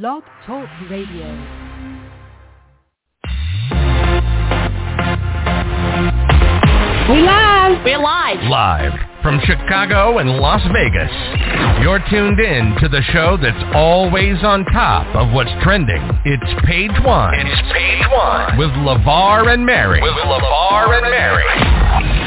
Blog Talk Radio. We live. We're live. Live from Chicago and Las Vegas. You're tuned in to the show that's always on top of what's trending. It's Page One. It's Page One. With LeVar and Mary. With LeVar and Mary.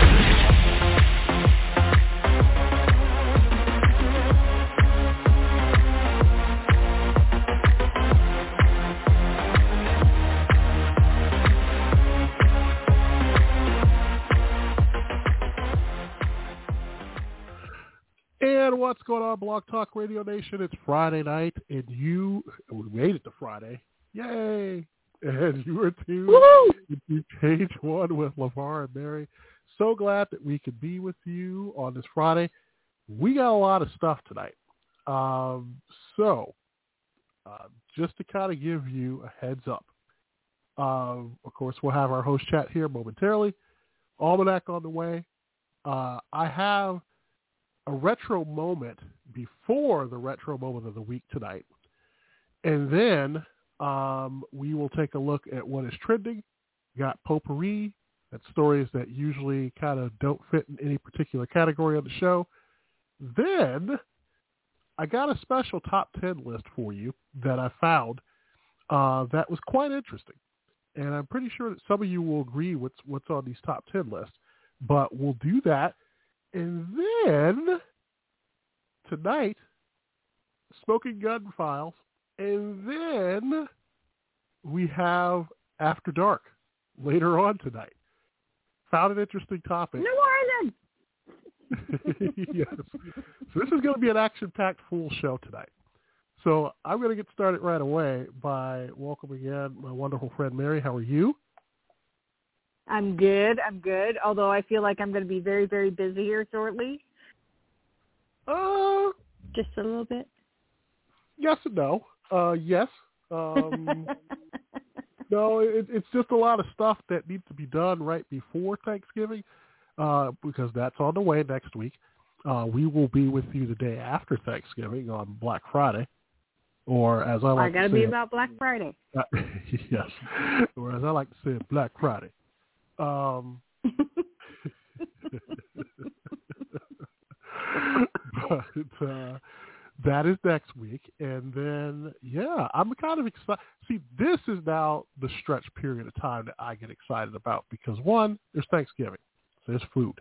What's going on, Blog Talk Radio Nation? It's Friday night, and you we made it to Friday. Yay! And you are tuned to Page One with LeVar and Mary. So glad that we could be with you on this Friday. We got a lot of stuff tonight. Um, so, uh, just to kind of give you a heads up, um, of course, we'll have our host chat here momentarily. Almanac on the way. Uh, I have a retro moment before the retro moment of the week tonight. And then um, we will take a look at what is trending. We Got potpourri. That's stories that usually kind of don't fit in any particular category on the show. Then I got a special top 10 list for you that I found uh, that was quite interesting. And I'm pretty sure that some of you will agree with what's on these top 10 lists. But we'll do that and then tonight, Smoking Gun Files. And then we have After Dark later on tonight. Found an interesting topic. New Orleans. yes. So this is going to be an action-packed full show tonight. So I'm going to get started right away by welcoming in my wonderful friend Mary. How are you? I'm good. I'm good. Although I feel like I'm going to be very, very busy here shortly. Uh, just a little bit. Yes and no. Uh, yes. Um, no, it, it's just a lot of stuff that needs to be done right before Thanksgiving, uh, because that's on the way next week. Uh, we will be with you the day after Thanksgiving on Black Friday, or as I like I gotta to say, be about Black Friday. Uh, yes, or as I like to say, Black Friday. Um, but uh, that is next week, and then yeah, I'm kind of excited. See, this is now the stretch period of time that I get excited about because one, there's Thanksgiving, so there's food.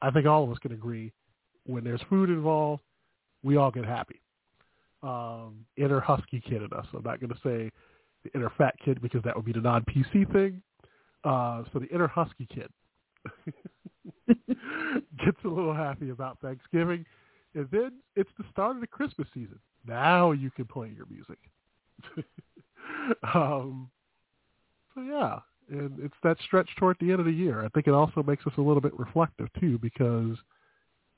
I think all of us can agree when there's food involved, we all get happy. Um, inner husky kid in us. I'm not going to say the inner fat kid because that would be the non-PC thing. Uh, so the inner husky kid gets a little happy about Thanksgiving, and then it's the start of the Christmas season. Now you can play your music. um, so yeah, and it's that stretch toward the end of the year. I think it also makes us a little bit reflective too, because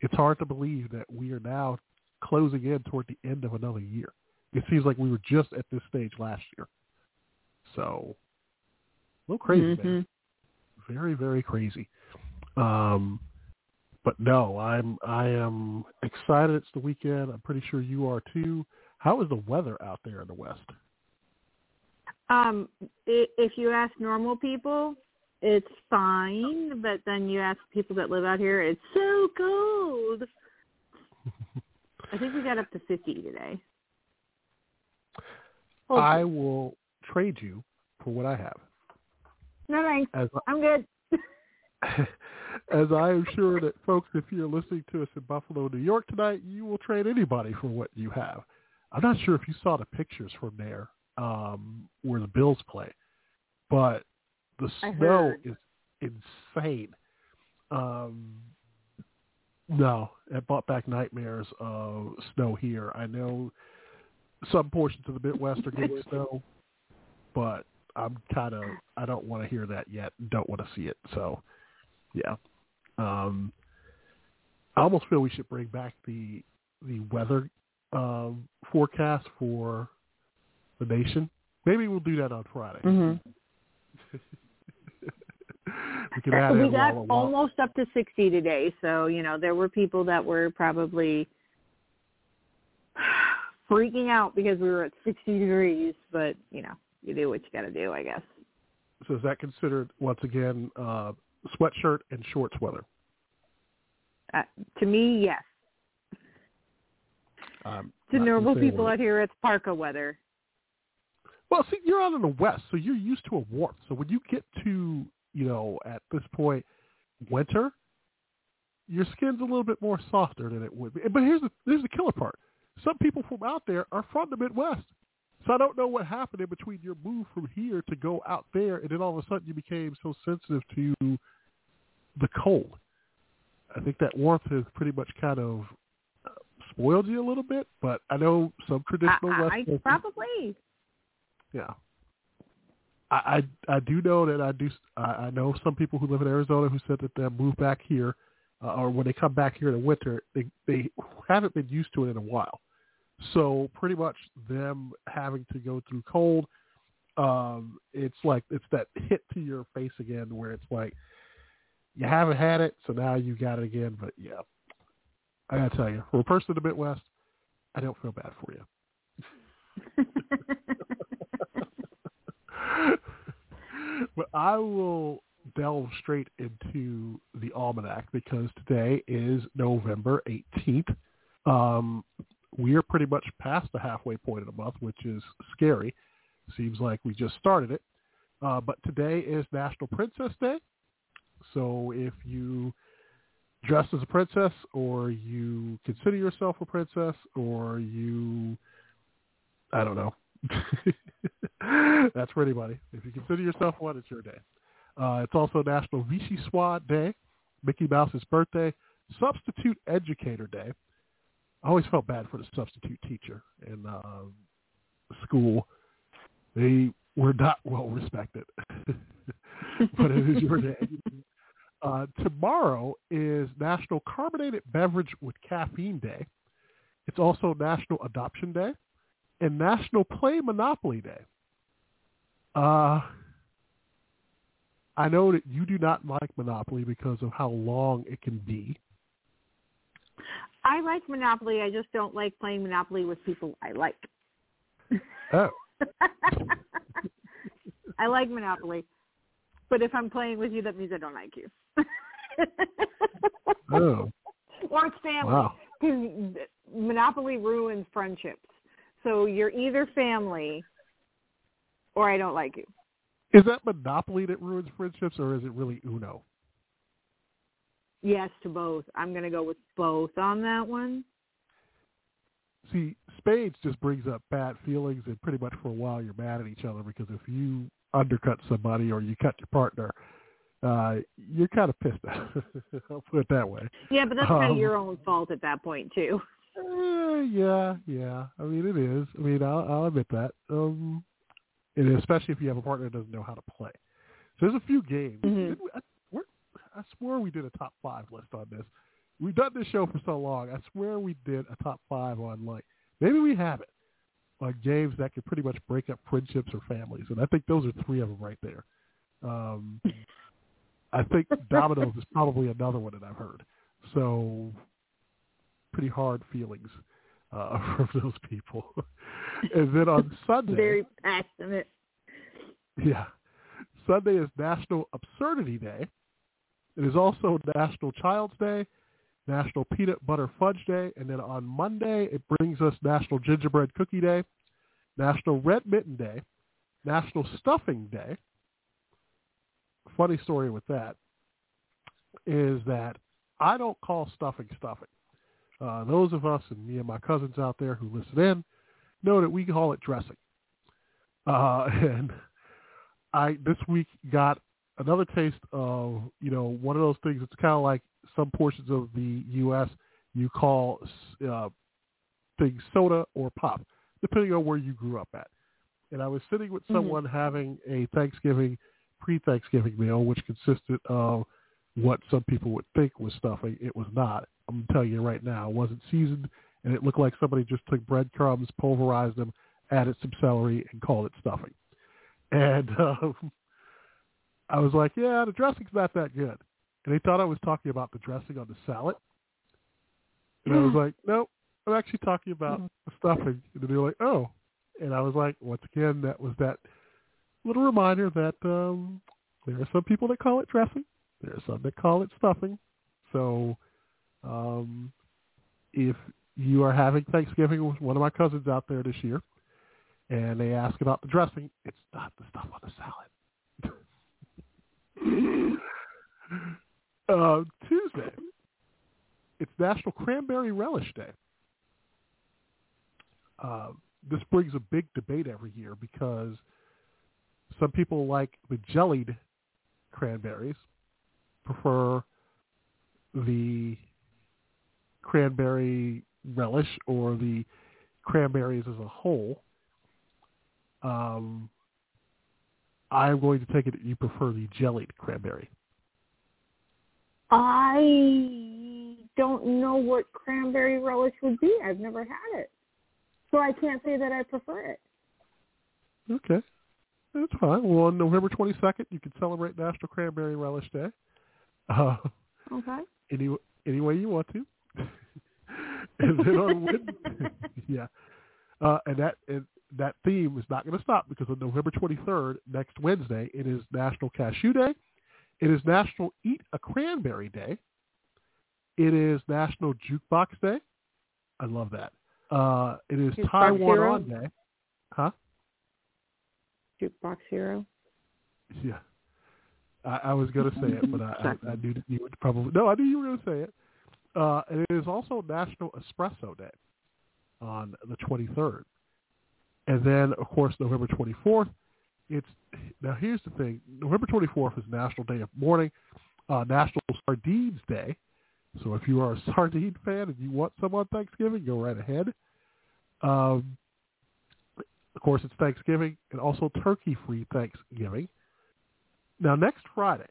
it's hard to believe that we are now closing in toward the end of another year. It seems like we were just at this stage last year. So a little crazy, mm-hmm. man. Very, very crazy. Um, but no, I'm I am excited. It's the weekend. I'm pretty sure you are too. How is the weather out there in the West? Um, if you ask normal people, it's fine. But then you ask people that live out here, it's so cold. I think we got up to 50 today. Hold I on. will trade you for what I have. No thanks. As I'm good. as I am sure that folks, if you're listening to us in Buffalo, New York tonight, you will trade anybody for what you have. I'm not sure if you saw the pictures from there um, where the Bills play, but the snow is insane. Um, no, it brought back nightmares of snow here. I know some portions of the Midwest are getting snow, but I'm kind of I don't want to hear that yet. Don't want to see it. So, yeah. Um, I almost feel we should bring back the the weather um, forecast for the nation. Maybe we'll do that on Friday. Mm-hmm. we we got almost up to 60 today, so you know there were people that were probably freaking out because we were at 60 degrees, but you know, you do what you got to do, I guess. So is that considered once again uh, sweatshirt and shorts weather? Uh, to me, yes. Um, to normal people out here, it's parka weather. Well, see, you're out in the west, so you're used to a warmth. So when you get to, you know, at this point, winter, your skin's a little bit more softer than it would be. But here's the here's the killer part. Some people from out there are from the Midwest. So I don't know what happened in between your move from here to go out there, and then all of a sudden you became so sensitive to the cold. I think that warmth has pretty much kind of uh, spoiled you a little bit. But I know some traditional I, West I probably. yeah. I, I I do know that I do I, I know some people who live in Arizona who said that they move back here, uh, or when they come back here in the winter, they they haven't been used to it in a while. So pretty much them having to go through cold, um, it's like it's that hit to your face again, where it's like you haven't had it, so now you got it again. But yeah, I gotta tell you, for a person in the Midwest, I don't feel bad for you. but I will delve straight into the almanac because today is November 18th. Um, we are pretty much past the halfway point of the month, which is scary. Seems like we just started it. Uh, but today is National Princess Day. So if you dress as a princess or you consider yourself a princess or you, I don't know. That's for anybody. If you consider yourself one, it's your day. Uh, it's also National Vichyssoise Day, Mickey Mouse's birthday, Substitute Educator Day. I always felt bad for the substitute teacher in uh, school. They were not well respected, but it is your day. Uh, tomorrow is National Carbonated Beverage with Caffeine Day. It's also National Adoption Day and National Play Monopoly Day. Uh, I know that you do not like Monopoly because of how long it can be. I like Monopoly. I just don't like playing Monopoly with people I like. Oh, I like Monopoly, but if I'm playing with you, that means I don't like you. oh, or it's family. wow. Because Monopoly ruins friendships. So you're either family or I don't like you. Is that Monopoly that ruins friendships, or is it really Uno? Yes to both. I'm going to go with both on that one. See, spades just brings up bad feelings, and pretty much for a while you're mad at each other because if you undercut somebody or you cut your partner, uh, you're kind of pissed. I'll put it that way. Yeah, but that's kind Um, of your own fault at that point too. Uh, yeah, yeah. I mean, it is. I mean, I'll, I'll admit that. Um, and especially if you have a partner that doesn't know how to play. So there's a few games. Mhm. I, we're, I swear we did a top five list on this. We've done this show for so long. I swear we did a top five on like maybe we haven't on games that could pretty much break up friendships or families, and I think those are three of them right there. Um, I think Dominoes is probably another one that I've heard. So pretty hard feelings uh, from those people. and then on Sunday, Very passionate. yeah, Sunday is National Absurdity Day. It is also National Child's Day, National Peanut Butter Fudge Day, and then on Monday it brings us National Gingerbread Cookie Day, National Red Mitten Day, National Stuffing Day. Funny story with that is that I don't call stuffing stuffing. Uh, those of us and me and my cousins out there who listen in know that we call it dressing. Uh, and I this week got another taste of you know one of those things. It's kind of like some portions of the U.S. you call uh, things soda or pop, depending on where you grew up at. And I was sitting with Mhm. someone having a Thanksgiving pre-Thanksgiving meal, which consisted of what some people would think was stuffing. It was not. I'm telling you right now, it wasn't seasoned, and it looked like somebody just took breadcrumbs, pulverized them, added some celery, and called it stuffing. And um, I was like, yeah, the dressing's not that good. And they thought I was talking about the dressing on the salad. And I was like, nope, I'm actually talking about the stuffing. And they're like, oh. And I was like, once again, that was that little reminder that um, there are some people that call it dressing. There are some that call it stuffing. So um, if you are having Thanksgiving with one of my cousins out there this year, and they ask about the dressing, it's not the stuff on the salad. Uh, Tuesday, it's National Cranberry Relish Day. Uh, this brings a big debate every year because some people like the jellied cranberries, prefer the cranberry relish or the cranberries as a whole. Um, I'm going to take it that you prefer the jellied cranberry. I don't know what cranberry relish would be. I've never had it. So I can't say that I prefer it. Okay. That's fine. Well, on November 22nd, you can celebrate National Cranberry Relish Day. Uh, Okay. any any way you want to. and then on Wednesday, yeah, uh, and that and that theme is not going to stop because on November 23rd, next Wednesday, it is National Cashew Day. It is National Eat a Cranberry Day. It is National Jukebox Day. I love that. Uh, it is Jukebox Taiwan Hero? On Day. Huh? Jukebox Hero. Yeah. I, I was going to say it, but I, I, I knew you would probably. No, I knew you were going to say it. Uh, and it is also National Espresso Day on the 23rd. And then, of course, November 24th, it's now here's the thing. November 24th is National Day of Mourning, uh, National Sardines Day. So if you are a sardine fan and you want some on Thanksgiving, go right ahead. Um, of course, it's Thanksgiving and also turkey-free Thanksgiving. Now, next Friday,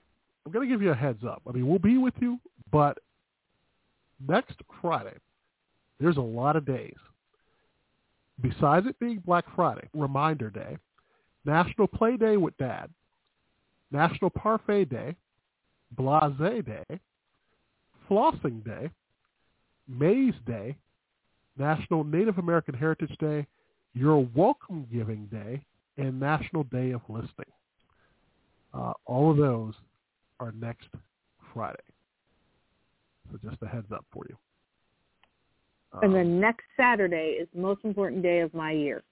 I'm going to give you a heads up. I mean, we'll be with you, but next Friday, there's a lot of days. Besides it being Black Friday, Reminder Day, National Play Day with Dad, National Parfait Day, Blase Day, Flossing Day, Maze Day, National Native American Heritage Day, Your Welcome Giving Day, and National Day of Listening. Uh, all of those are next Friday. So just a heads up for you. And Um, then next Saturday is the most important day of my year.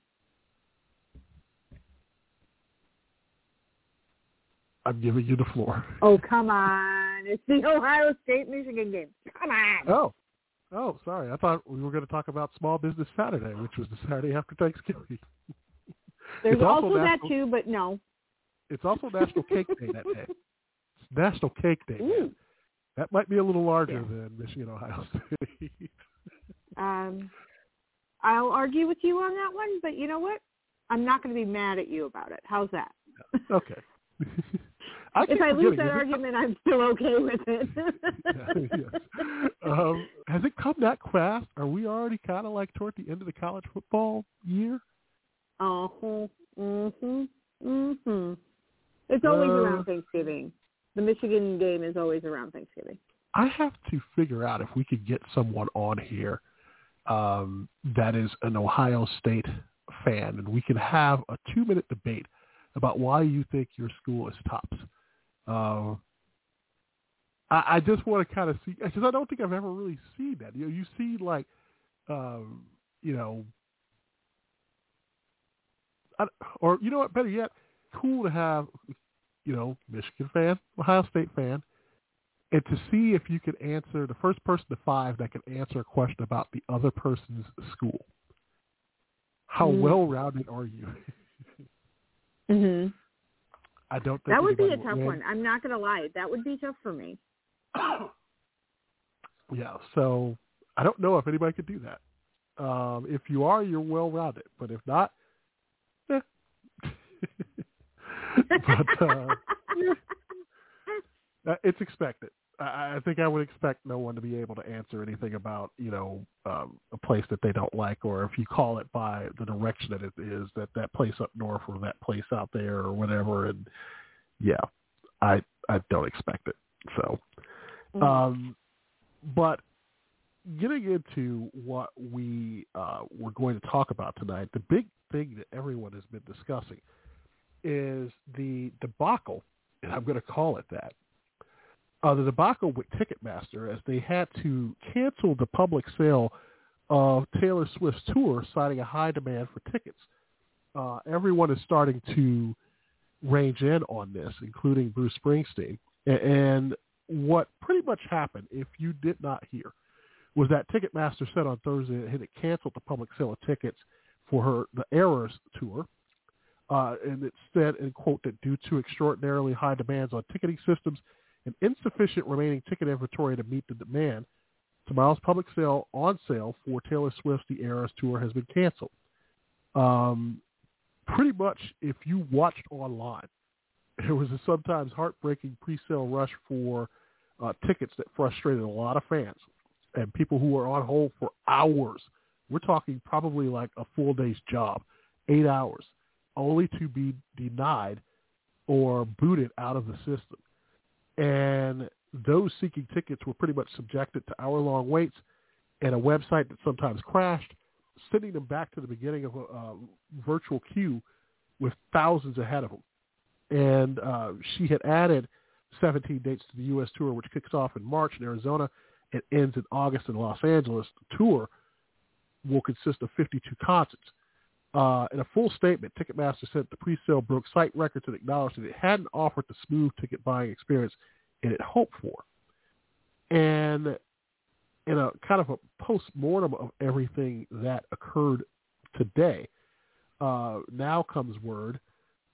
I'm giving you the floor. Oh, come on. It's the Ohio State Michigan game. Come on. Oh, oh, sorry. I thought we were going to talk about Small Business Saturday, which was the Saturday after Thanksgiving. There's it's also also that too, but no. It's also National Cake Day that day. It's National Cake Day. That might be a little larger Yeah. than Michigan Ohio State. Um, I'll argue with you on that one, but you know what? I'm not going to be mad at you about it. How's that? okay. I if I lose that it- argument, I'm still okay with it. yes. Um, has it come that fast? Are we already kind of like toward the end of the college football year? Uh-huh. Mhm. Mhm. It's always Uh, around Thanksgiving. The Michigan game is always around Thanksgiving. I have to figure out if we could get someone on here um, that is an Ohio State fan, and we can have a two-minute debate about why you think your school is tops. Uh, I, I just want to kind of see because I don't think I've ever really seen that. You know, you see like, um, you know, I, or you know what? Better yet, cool to have, you know, Michigan fan, Ohio State fan, and to see if you can answer the first person to five that can answer a question about the other person's school. How Mm. well-rounded are you? mm-hmm. I don't think That would be a tough will one. I'm not going to lie. That would be tough for me. yeah, so I don't know if anybody could do that. Um, if you are, you're well-rounded, but if not, eh. but Uh, it's expected. I, I think I would expect no one to be able to answer anything about you know um, a place that they don't like, or if you call it by the direction that it is, that that place up north or that place out there or whatever. And yeah, I I don't expect it. So, Mhm. um, but getting into what we uh, we're going to talk about tonight, the big thing that everyone has been discussing is the debacle, and I'm going to call it that. Uh, the debacle with Ticketmaster as they had to cancel the public sale of Taylor Swift's tour, citing a high demand for tickets. Uh, everyone is starting to range in on this, including Bruce Springsteen. And what pretty much happened, if you did not hear, was that Ticketmaster said on Thursday that it canceled the public sale of tickets for her the Eras tour, uh, and it said, in quote, that due to extraordinarily high demands on ticketing systems and insufficient remaining ticket inventory to meet the demand, tomorrow's public sale on sale for Taylor Swift's The Eras tour has been canceled. Um, pretty much, if you watched online, there was a sometimes heartbreaking pre-sale rush for uh, tickets that frustrated a lot of fans and people who were on hold for hours. We're talking probably like a full day's job, eight hours, only to be denied or booted out of the system. And those seeking tickets were pretty much subjected to hour-long waits and a website that sometimes crashed, sending them back to the beginning of a, a virtual queue with thousands ahead of them. And uh, she had added 17 dates to the U.S. tour, which kicks off in March in Arizona and ends in August in Los Angeles. The tour will consist of 52 concerts. Uh, in a full statement, Ticketmaster said the pre-sale broke site records and acknowledged that it hadn't offered the smooth ticket buying experience it had hoped for. And in a kind of a post-mortem of everything that occurred today, uh, now comes word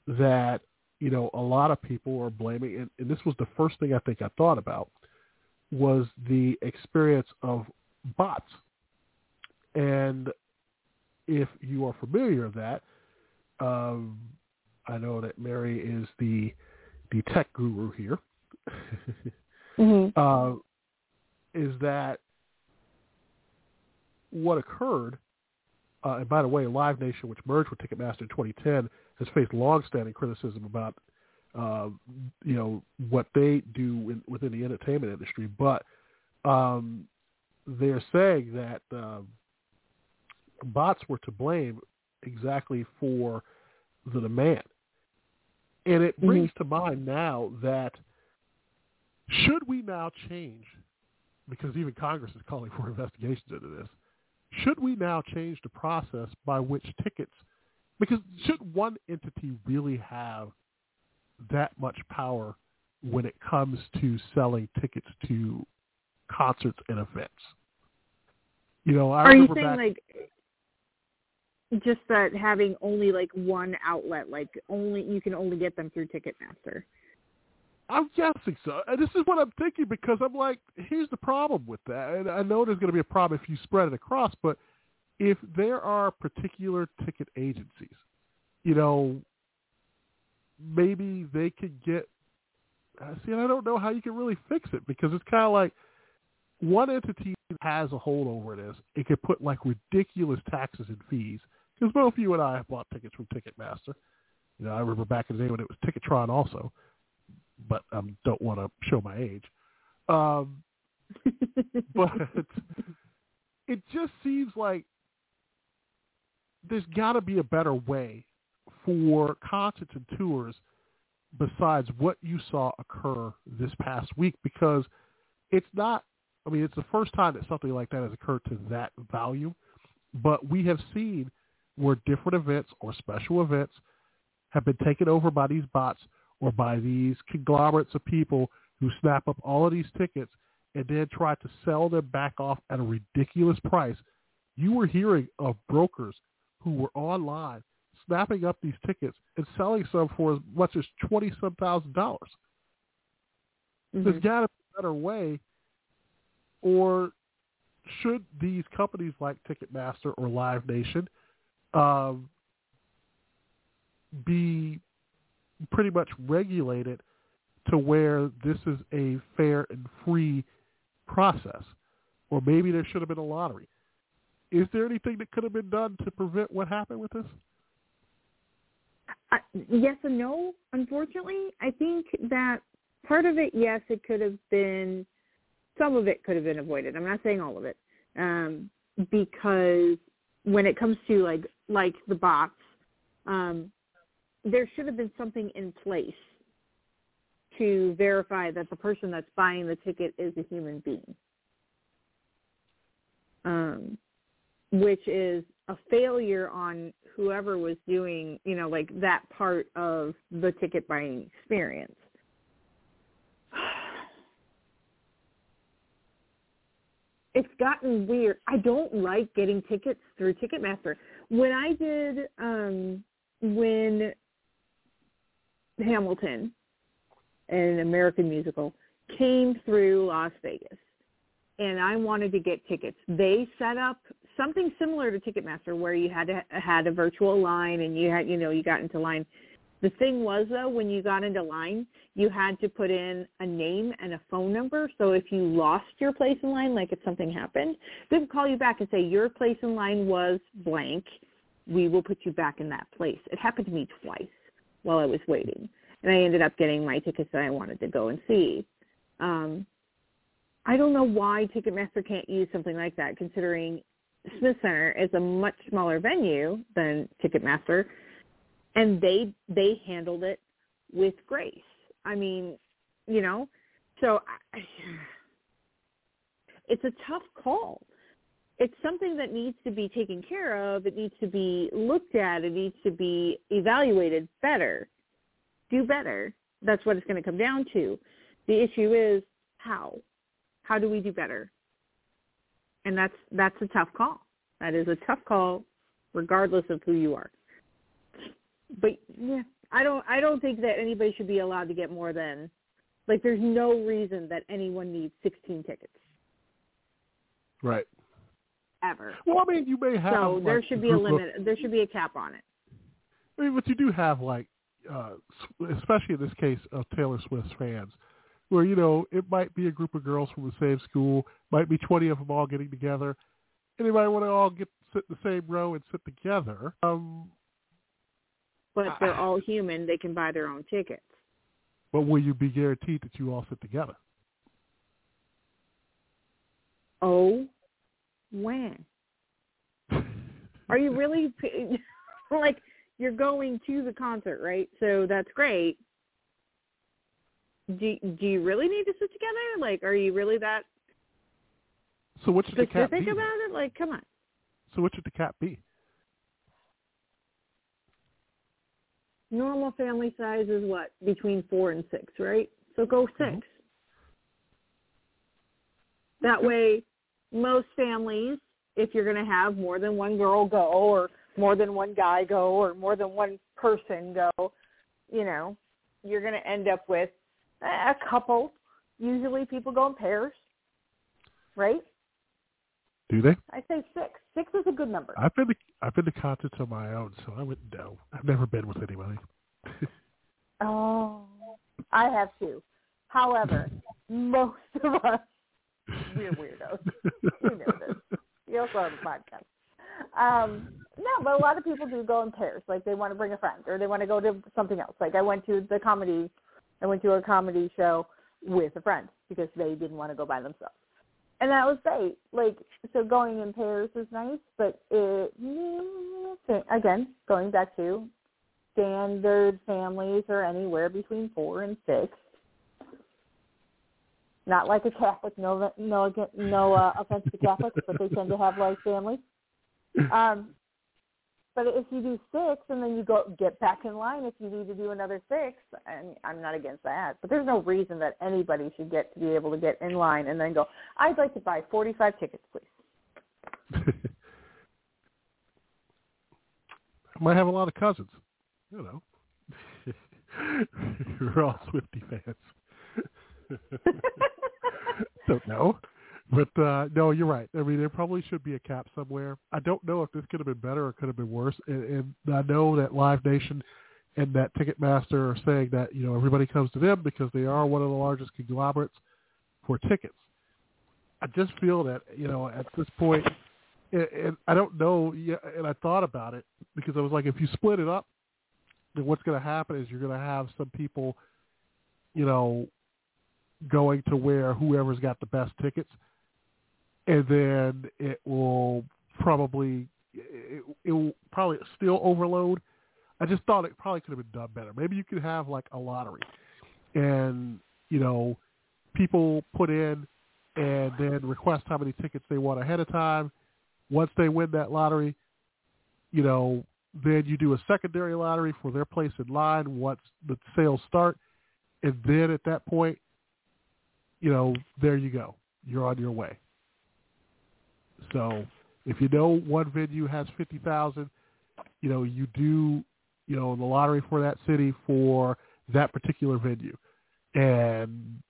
that, you know, a lot of people are blaming, and, and this was the first thing I think I thought about, was the experience of bots. And if you are familiar with that, um, I know that Mary is the the tech guru here. mm-hmm. uh, is that what occurred? Uh, and by the way, Live Nation, which merged with Ticketmaster in 2010, has faced long-standing criticism about uh, you know what they do in, within the entertainment industry, but um, they're saying that uh, bots were to blame exactly for the demand. And it brings mm-hmm. to mind now that should we now change, because even Congress is calling for investigations into this, should we now change the process by which tickets, because should one entity really have that much power when it comes to selling tickets to concerts and events? You know, I are you saying back, like just that having only like one outlet, like only you can only get them through Ticketmaster. I'm guessing so. And this is what I'm thinking because I'm like, here's the problem with that. And I know there's going to be a problem if you spread it across, but if there are particular ticket agencies, you know, maybe they could get. Uh, see, and I don't know how you can really fix it because it's kind of like one entity has a hold over this. It could put like ridiculous taxes and fees because both you and I have bought tickets from Ticketmaster. You know, I remember back in the day when it was Ticketron also, but I um, don't want to show my age. Um, but it just seems like there's got to be a better way for concerts and tours besides what you saw occur this past week because it's not I mean it's the first time that something like that has occurred to that volume but we have seen where different events or special events have been taken over by these bots or by these conglomerates of people who snap up all of these tickets and then try to sell them back off at a ridiculous price. You were hearing of brokers who were online snapping up these tickets and selling some for as much as twenty some thousand dollars. Mm-hmm. There's got to be a better way, or should these companies like Ticketmaster or Live Nation um, be pretty much regulated to where this is a fair and free process. Or maybe there should have been a lottery. Is there anything that could have been done to prevent what happened with this? Uh, yes and no. Unfortunately, I think that part of it, yes, it could have been. Some of it could have been avoided. I'm not saying all of it. um, because when it comes to like like the bots, um, there should have been something in place to verify that the person that's buying the ticket is a human being, um, which is a failure on whoever was doing, you know, like that part of the ticket buying experience. It's gotten weird. I don't like getting tickets through Ticketmaster. When I did um when Hamilton, an American musical, came through Las Vegas and I wanted to get tickets. They set up something similar to Ticketmaster where you had to had a virtual line and you had you know you got into line. The thing was though when you got into line, you had to put in a name and a phone number. So if you lost your place in line, like if something happened, they would call you back and say your place in line was blank. We will put you back in that place. It happened to me twice while I was waiting, and I ended up getting my tickets that I wanted to go and see. Um, I don't know why Ticketmaster can't use something like that, considering Smith Center is a much smaller venue than Ticketmaster, and they they handled it with grace. I mean, you know, so I, it's a tough call. It's something that needs to be taken care of. It needs to be looked at. It needs to be evaluated better. Do better. That's what it's going to come down to. The issue is how. How do we do better? and that's that's a tough call. That is a tough call, regardless of who you are. But yeah, I don't I don't think that anybody should be allowed to get more than like. There's no reason that anyone needs 16 tickets. Right. Ever. Well, I mean, you may have. So like, there should be a limit. There should be a cap on it. I mean, but you do have like, uh, especially in this case of Taylor Swift's fans, where you know it might be a group of girls from the same school, might be twenty of them all getting together, Anybody want to all get sit in the same row and sit together. Um, but they're all human; they can buy their own tickets. But will you be guaranteed that you all sit together? Oh, when? Are you really like you're going to the concert, right? So that's great do do you really need to sit together? Like, are you really that so what should specific the cap be? about it? Like, come on. So what should the cap be? Normal family size is what between four and six, right? So go 6 mm-hmm. That way, most families, if you're going to have more than one girl go, or more than one guy go, or more than one person go, you know, you're going to end up with a couple. Usually people go in pairs, right? Do they? I say six. Six is a good number. I've been to I've been to concerts on my own, so I wouldn't know. I've never been with anybody. oh, I have too. However, most of us we're weirdos. you know this. You also have a podcast. Um, no, but a lot of people do go in pairs. Like they want to bring a friend or they want to go to something else. Like I went to the comedy I went to a comedy show with a friend because they didn't want to go by themselves. And that was great. Like, so going in pairs is nice, but it, again, going back to standard families are anywhere between four and six. Not like a Catholic, no, no, no uh, offense to Catholics, but they tend to have like families. Um, but if you do six and then you go get back in line if you need to do another six, and I'm not against that. But there's no reason that anybody should get to be able to get in line and then go, I'd like to buy 45 tickets, please. I might have a lot of cousins. You know. We're all Swifty fans. Don't know. But uh, no, you're right. I mean, there probably should be a cap somewhere. I don't know if this could have been better or could have been worse. And, and I know that Live Nation and that Ticketmaster are saying that you know everybody comes to them because they are one of the largest conglomerates for tickets. I just feel that you know at this point, and, and I don't know. And I thought about it because I was like, if you split it up, then what's going to happen is you're going to have some people, you know, going to where whoever's got the best tickets and then it will probably it, it will probably still overload. I just thought it probably could have been done better. Maybe you could have like a lottery, and you know, people put in and then request how many tickets they want ahead of time. Once they win that lottery, you know, then you do a secondary lottery for their place in line once the sales start, and then at that point, you know, there you go. You're on your way. So if you know one venue has 50,000, you know, you do, you know, the lottery for that city for that particular venue and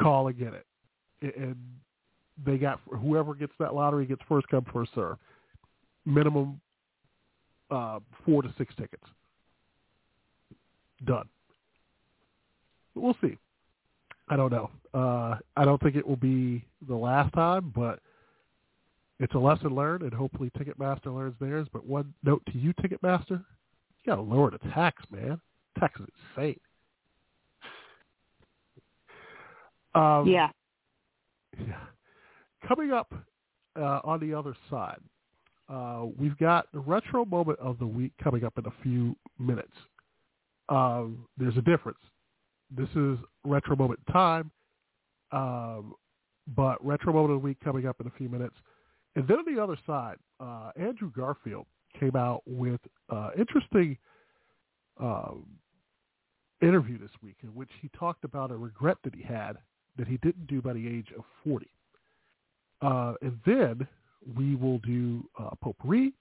call and get it. And they got whoever gets that lottery gets first come first serve. Minimum uh, four to six tickets. Done. But we'll see. I don't know. Uh, I don't think it will be the last time, but it's a lesson learned, and hopefully Ticketmaster learns theirs. But one note to you, Ticketmaster, you got to lower the tax, man. Tax is insane. Um, yeah. Yeah. Coming up uh, on the other side, uh, we've got the retro moment of the week coming up in a few minutes. Um, there's a difference. This is retro moment time, um, but retro moment of the week coming up in a few minutes. And then on the other side, uh, Andrew Garfield came out with uh, interesting um, interview this week in which he talked about a regret that he had that he didn't do by the age of 40. Uh, and then we will do uh, potpourri.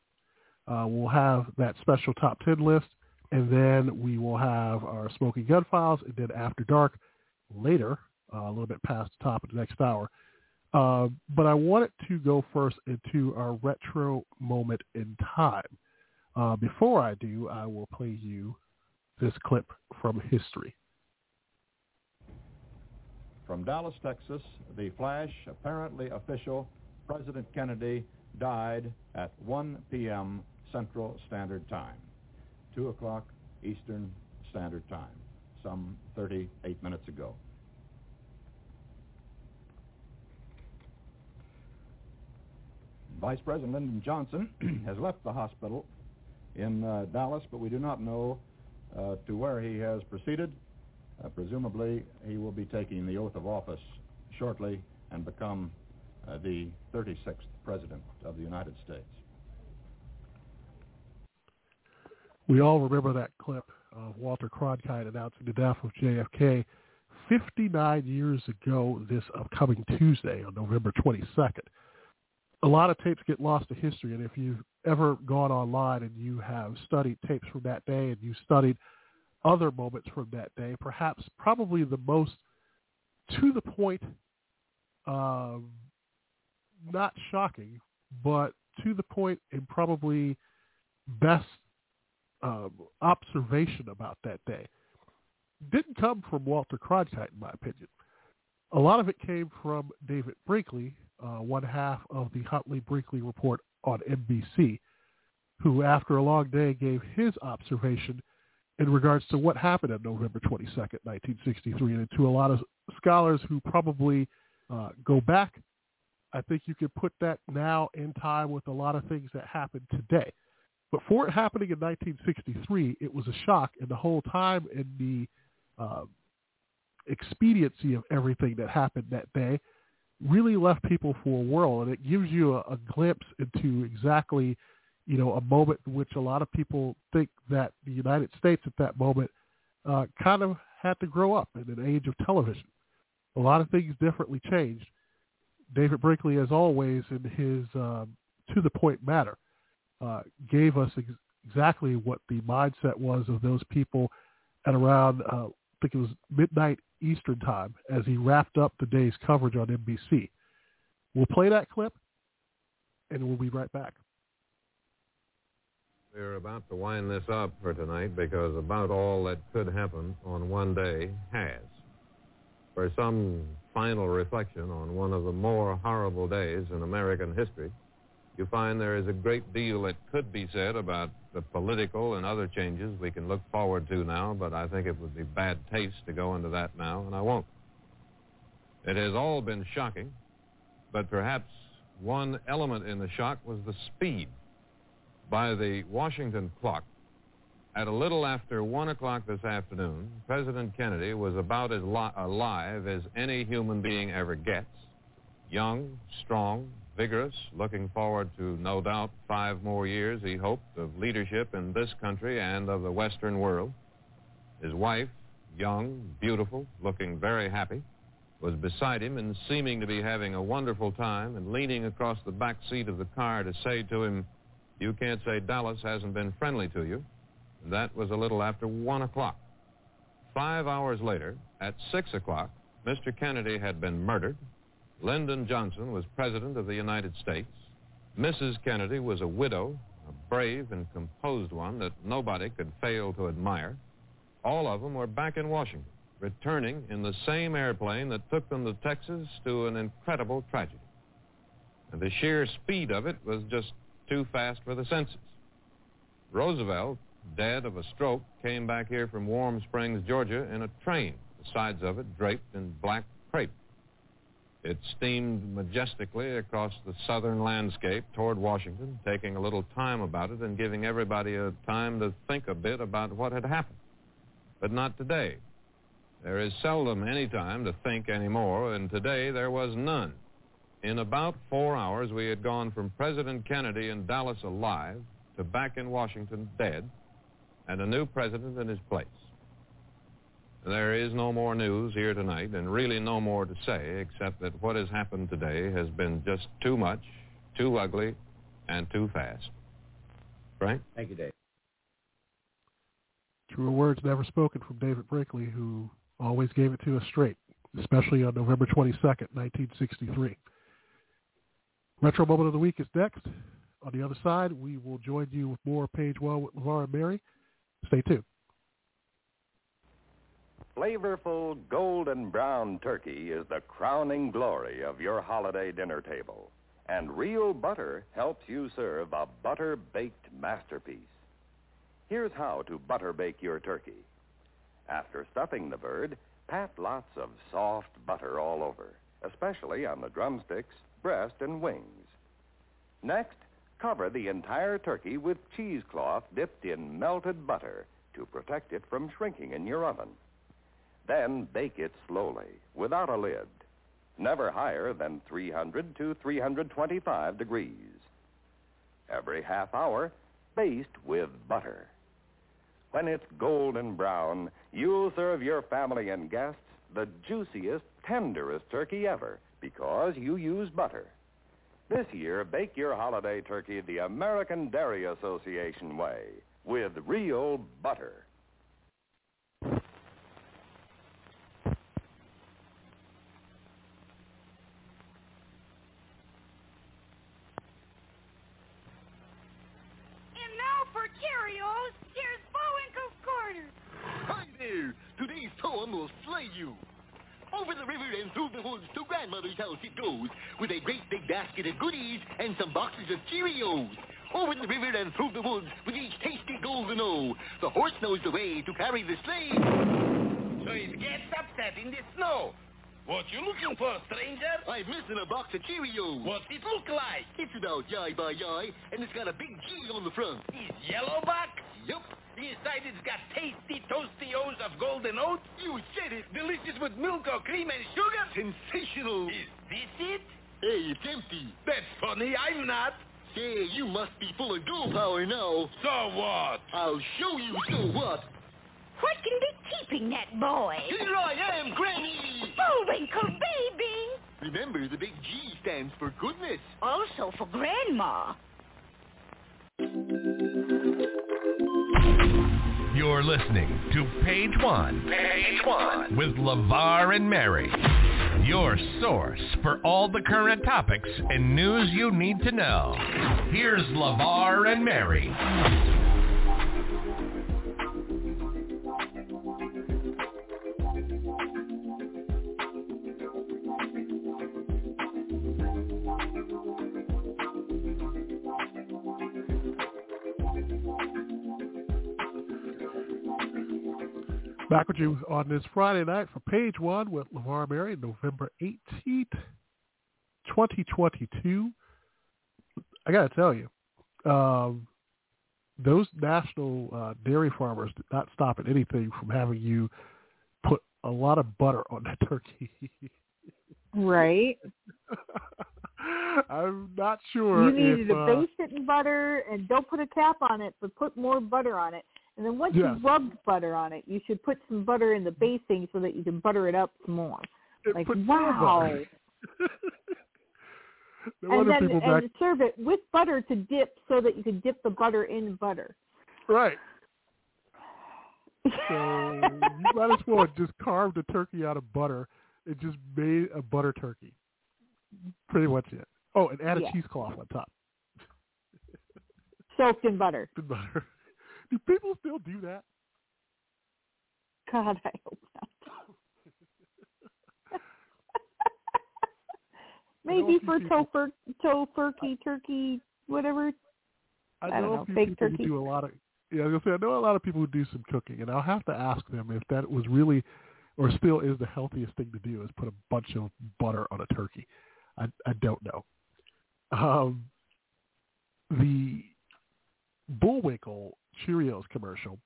Uh, we'll have that special top 10 list, and then we will have our Smoking Gun Files, and then After Dark later, uh, a little bit past the top of the next hour. Uh, but I wanted to go first into our retro moment in time. Uh, before I do, I will play you this clip from history. From Dallas, Texas, the flash, apparently official, President Kennedy died at 1 p.m. Central Standard Time, 2 o'clock Eastern Standard Time, some 38 minutes ago. Vice President Lyndon Johnson has left the hospital in uh, Dallas, but we do not know uh, to where he has proceeded. Uh, presumably, he will be taking the oath of office shortly and become uh, the 36th President of the United States. We all remember that clip of Walter Cronkite announcing the death of JFK 59 years ago this upcoming Tuesday on November 22nd a lot of tapes get lost to history, and if you've ever gone online and you have studied tapes from that day and you studied other moments from that day, perhaps probably the most to the point, um, not shocking, but to the point and probably best um, observation about that day didn't come from Walter Cronkite, in my opinion. A lot of it came from David Brinkley, uh, one half of the Huntley Brinkley report on NBC, who after a long day gave his observation in regards to what happened on November 22nd, 1963. And to a lot of scholars who probably uh, go back, I think you could put that now in time with a lot of things that happened today. But for it happening in 1963, it was a shock, and the whole time in the uh, expediency of everything that happened that day really left people for a whirl, and it gives you a, a glimpse into exactly, you know, a moment in which a lot of people think that the United States at that moment uh, kind of had to grow up in an age of television. A lot of things differently changed. David Brinkley, as always, in his um, to-the-point matter, uh, gave us ex- exactly what the mindset was of those people at around, uh, think it was midnight Eastern Time as he wrapped up the day's coverage on NBC. We'll play that clip, and we'll be right back. We're about to wind this up for tonight because about all that could happen on one day has. For some final reflection on one of the more horrible days in American history, you find there is a great deal that could be said about the political and other changes we can look forward to now, but I think it would be bad taste to go into that now, and I won't. It has all been shocking, but perhaps one element in the shock was the speed. By the Washington clock, at a little after 1 o'clock this afternoon, President Kennedy was about as li- alive as any human being ever gets. Young, strong, vigorous, looking forward to no doubt five more years, he hoped, of leadership in this country and of the Western world. His wife, young, beautiful, looking very happy, was beside him and seeming to be having a wonderful time and leaning across the back seat of the car to say to him, you can't say Dallas hasn't been friendly to you. That was a little after 1 o'clock. Five hours later, at 6 o'clock, Mr. Kennedy had been murdered. Lyndon Johnson was President of the United States. Mrs. Kennedy was a widow, a brave and composed one that nobody could fail to admire. All of them were back in Washington, returning in the same airplane that took them to Texas to an incredible tragedy. And the sheer speed of it was just too fast for the senses. Roosevelt, dead of a stroke, came back here from Warm Springs, Georgia, in a train, the sides of it draped in black crepe. It steamed majestically across the southern landscape toward Washington, taking a little time about it and giving everybody a time to think a bit about what had happened. But not today. There is seldom any time to think anymore, and today there was none. In about four hours, we had gone from President Kennedy in Dallas alive to back in Washington dead, and a new president in his place. There is no more news here tonight, and really no more to say, except that what has happened today has been just too much, too ugly, and too fast. Frank? Thank you, Dave. Truer words never spoken from David Brinkley, who always gave it to us straight, especially on November 22nd, 1963. Retro Moment of the Week is next. On the other side, we will join you with more Page One with LeVar and Mary. Stay tuned. Flavorful golden brown turkey is the crowning glory of your holiday dinner table. And real butter helps you serve a butter baked masterpiece. Here's how to butter bake your turkey. After stuffing the bird, pat lots of soft butter all over, especially on the drumsticks, breast, and wings. Next, cover the entire turkey with cheesecloth dipped in melted butter to protect it from shrinking in your oven. Then bake it slowly, without a lid, never higher than 300 to 325 degrees. Every half hour, baste with butter. When it's golden brown, you'll serve your family and guests the juiciest, tenderest turkey ever because you use butter. This year, bake your holiday turkey the American Dairy Association way with real butter. And now for Cheerios, here's Bullwinkle's Corner. Hi there! Today's poem will slay you. Over the river and through the woods to grandmother's house it goes, with a great big basket of goodies and some boxes of Cheerios. Over the river and through the woods with each tasty golden O. The horse knows the way to carry the sleigh. So it gets upset in the snow. What you looking for, stranger? I'm missing a box of Cheerios. What's it look like? It's about yai by yai, and it's got a big G on the front. Is yellow box? Yup. Inside it's got tasty toasty O's of golden oats. You said it. Delicious with milk or cream and sugar. Sensational. Is this it? Hey, it's empty. That's funny. I'm not. Say, you must be full of girl power now. So what? I'll show you so what. What can be keeping that boy? Here I am, Granny! Bullwinkle, baby. Remember, the big G stands for goodness. Also for Grandma. You're listening to Page One. Page One. With LeVar and Mary. Your source for all the current topics and news you need to know. Here's LeVar and Mary. Back with you on this Friday night for Page One with LeVar Mary, November 18th, 2022, I got to tell you, um, those national uh, dairy farmers did not stop at anything from having you put a lot of butter on that turkey. Right. I'm not sure. You needed if, to uh, baste it in butter and don't put a cap on it, but put more butter on it. And then once Yes. you rubbed butter on it, you should put some butter in the basting so that you can butter it up some more. and Like wow. and then people back serve it with butter to dip so that you can dip the butter in butter. right. So you might as well have just carved a turkey out of butter It just made a butter turkey. Pretty much it. Oh, and add a Yeah. cheesecloth on top. Soaked in butter. The butter. Do people still do that? God, I hope not. Maybe for tofur, tofurkey, turkey, whatever. I I know, don't a know, few people turkey. who do a lot of. Yeah, I was gonna say I know a lot of people who do some cooking, and I'll have to ask them if that was really, or still is the healthiest thing to do is put a bunch of butter on a turkey. I I don't know. Um, the Bullwinkle Cheerios commercial,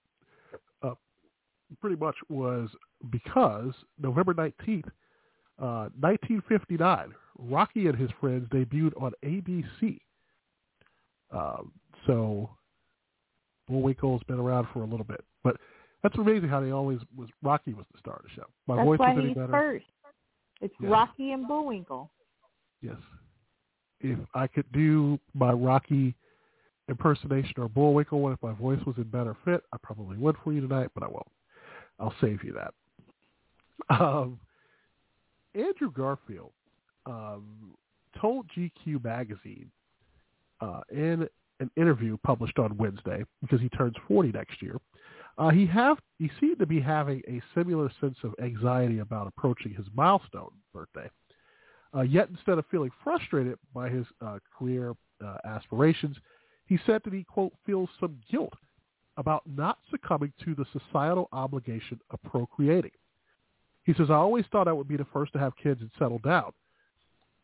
uh, pretty much was because November nineteenth, uh, nineteen fifty nine, Rocky and his friends debuted on ABC. Um, so Bullwinkle's been around for a little bit, but that's amazing how they always was. Rocky was the star of the show. My That's voice why he's better. first. It's Yes. Rocky and Bullwinkle. Yes. If I could do my Rocky impersonation or Bullwinkle one, if my voice was in better fit, I probably would for you tonight, but I won't. I'll save you that. Um, Andrew Garfield um, told GQ magazine uh, in an interview published on Wednesday because he turns 40 next year. Uh, he have he seemed to be having a similar sense of anxiety about approaching his milestone birthday. Uh, yet instead of feeling frustrated by his uh, career uh, aspirations, he said that he, quote, feels some guilt about not succumbing to the societal obligation of procreating. He says, I always thought I would be the first to have kids and settle down.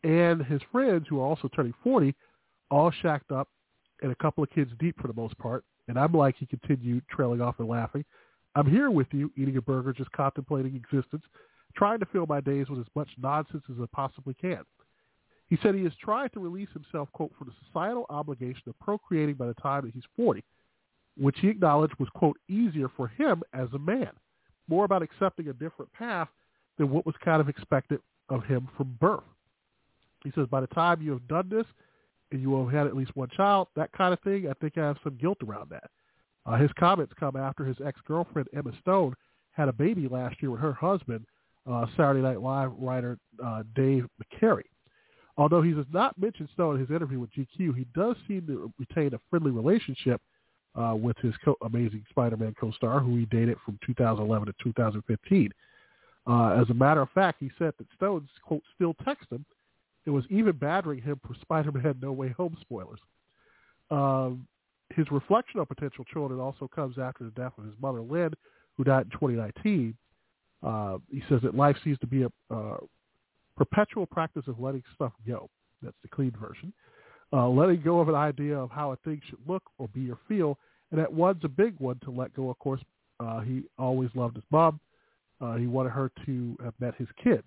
And his friends, who are also turning 40, all shacked up and a couple of kids deep for the most part. And I'm like, he continued, trailing off and laughing. I'm here with you, eating a burger, just contemplating existence, trying to fill my days with as much nonsense as I possibly can. He said he is trying to release himself, quote, from the societal obligation of procreating by the time that he's 40, which he acknowledged was, quote, easier for him as a man, more about accepting a different path than what was kind of expected of him from birth. He says, by the time you have done this and you have had at least one child, that kind of thing, I think I have some guilt around that. Uh, his comments come after his ex-girlfriend, Emma Stone, had a baby last year with her husband, uh, Saturday Night Live writer uh, Dave McCary. Although he does not mention Stone in his interview with GQ, he does seem to retain a friendly relationship uh, with his co- Amazing Spider-Man co-star, who he dated from 2011 to 2015. Uh, as a matter of fact, he said that Stone, quote, still texts him and was even badgering him for Spider-Man No Way Home spoilers. Um, his reflection on potential children also comes after the death of his mother, Lynn, who died in 2019. Uh, he says that life seems to be a uh, perpetual practice of letting stuff go. That's the clean version. Uh, letting go of an idea of how a thing should look or be or feel, and that one's a big one to let go. Of course, uh, he always loved his mom. Uh, he wanted her to have met his kids.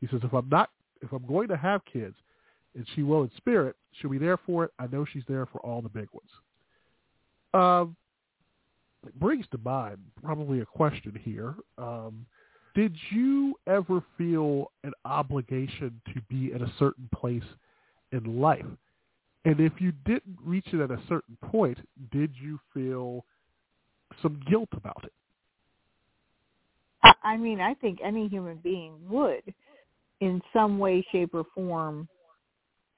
He says, if I'm not, if I'm going to have kids, and she will in spirit, she'll be there for it. I know she's there for all the big ones. Um, it brings to mind probably a question here. Um, did you ever feel an obligation to be at a certain place in life? And if you didn't reach it at a certain point, did you feel some guilt about it? I, mean, I think any human being would, in some way, shape, or form,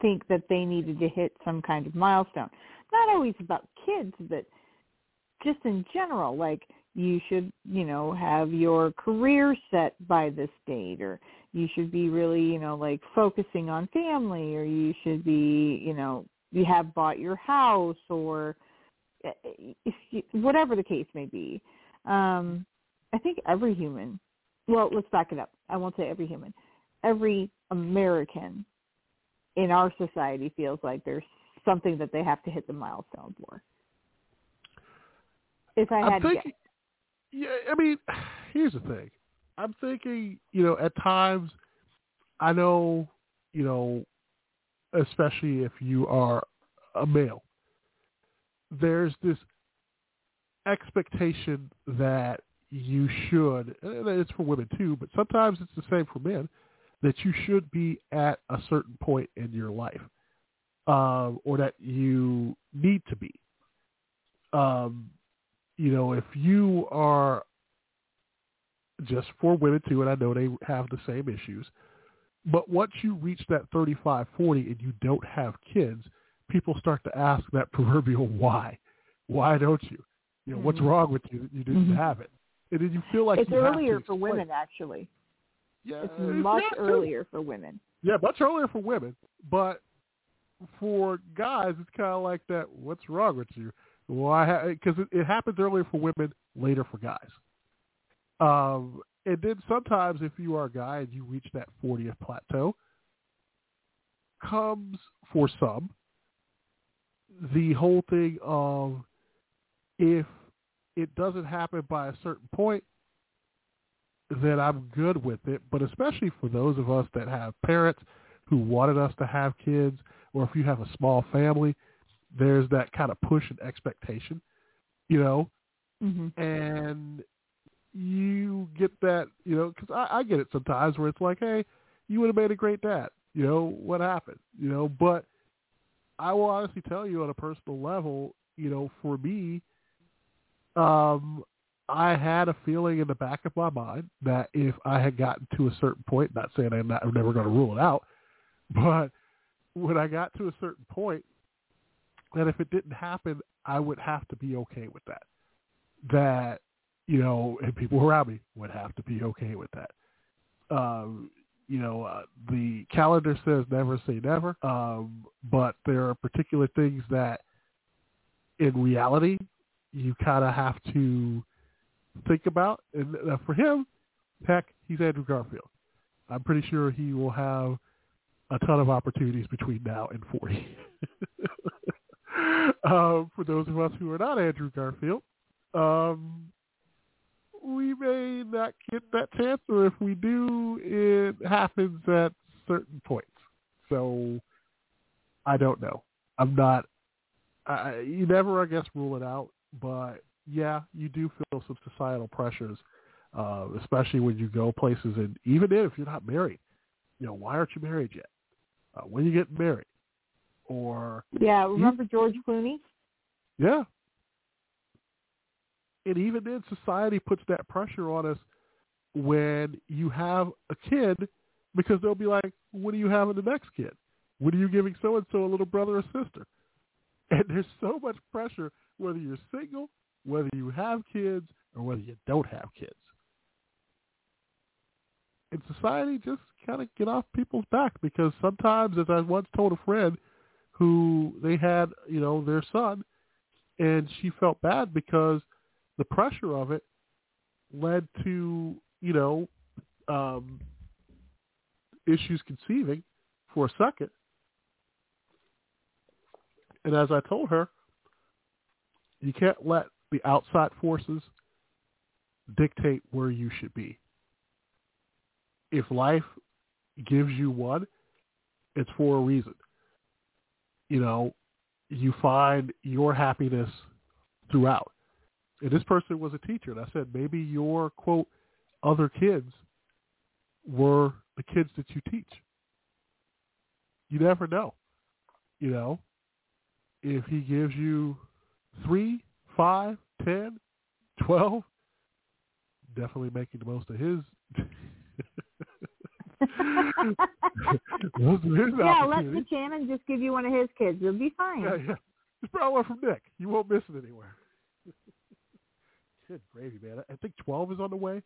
think that they needed to hit some kind of milestone. Not always about kids, but just in general, like you should, you know, have your career set by this date or you should be really, you know, like focusing on family or you should be, you know, you have bought your house or eh, if you, whatever the case may be. Um I think every human, well, let's back it up. I won't say every human. Every American in our society feels like there's something that they have to hit the milestone for. If I I'm had to guess. yeah, I mean, here's the thing. I'm thinking, you know, at times, I know, you know, especially if you are a male, there's this expectation that you should, and it's for women too, but sometimes it's the same for men, that you should be at a certain point in your life, um, or that you need to be. Um, you know, if you are just for women too, and I know they have the same issues, but once you reach that 35, 40 and you don't have kids, people start to ask that proverbial why. Why don't you? You know, what's Mhm. wrong with you? that You didn't Mhm. have it. And then you feel like it's you have to earlier for women actually. Yeah, It's much that too. earlier for women. Yeah, much earlier for women, but for guys, it's kind of like that. What's wrong with you? Why? Because it, it happens earlier for women, later for guys. Um, and then sometimes, if you are a guy and you reach that 40th plateau, comes for some the whole thing of if it doesn't happen by a certain point, then I'm good with it. But especially for those of us that have parents who wanted us to have kids, or if you have a small family, there's that kind of push and expectation, you know, Mm-hmm. and you get that, you know, because I, I get it sometimes where it's like, hey, you would have made a great dad. You know, what happened? You know, but I will honestly tell you on a personal level, you know, for me, um, I had a feeling in the back of my mind that if I had gotten to a certain point, not saying I'm, not, I'm never going to rule it out, but when I got to a certain point, that if it didn't happen, I would have to be okay with that. That, you know, and people around me would have to be okay with that. Um, you know, uh, the calendar says never say never, um, but there are particular things that in reality you kind of have to think about. And uh, for him, heck, he's Andrew Garfield. I'm pretty sure he will have a ton of opportunities between now and 40. um, for those of us who are not Andrew Garfield, um, we may not get that chance, or if we do, it happens at certain points. So I don't know. I'm not. I, you never, I guess, rule it out, but yeah, you do feel some societal pressures, uh, especially when you go places, and even if you're not married, you know, why aren't you married yet? Uh, when you get married, or Yeah, remember George Clooney? yeah. And even then, society puts that pressure on us when you have a kid because they'll be like, when are you having the next kid? When are you giving so-and-so a little brother or sister? And there's so much pressure whether you're single, whether you have kids, or whether you don't have kids. And society just kind of get off people's back because sometimes, as I once told a friend who they had, you know, their son, and she felt bad because the pressure of it led to, you know, um, issues conceiving for a second. And as I told her, you can't let the outside forces dictate where you should be. If life gives you one, it's for a reason. You know, you find your happiness throughout. And this person was a teacher, and I said, maybe your, quote, other kids were the kids that you teach. You never know. You know, if he gives you three, five, ten, twelve, definitely making the most of his yeah, let opportunities. Nick Cannon just give you one of his kids. You'll be fine. Yeah, yeah. Just borrow one from Nick. You won't miss it anywhere. Good gravy, man. I think 12 is on the way,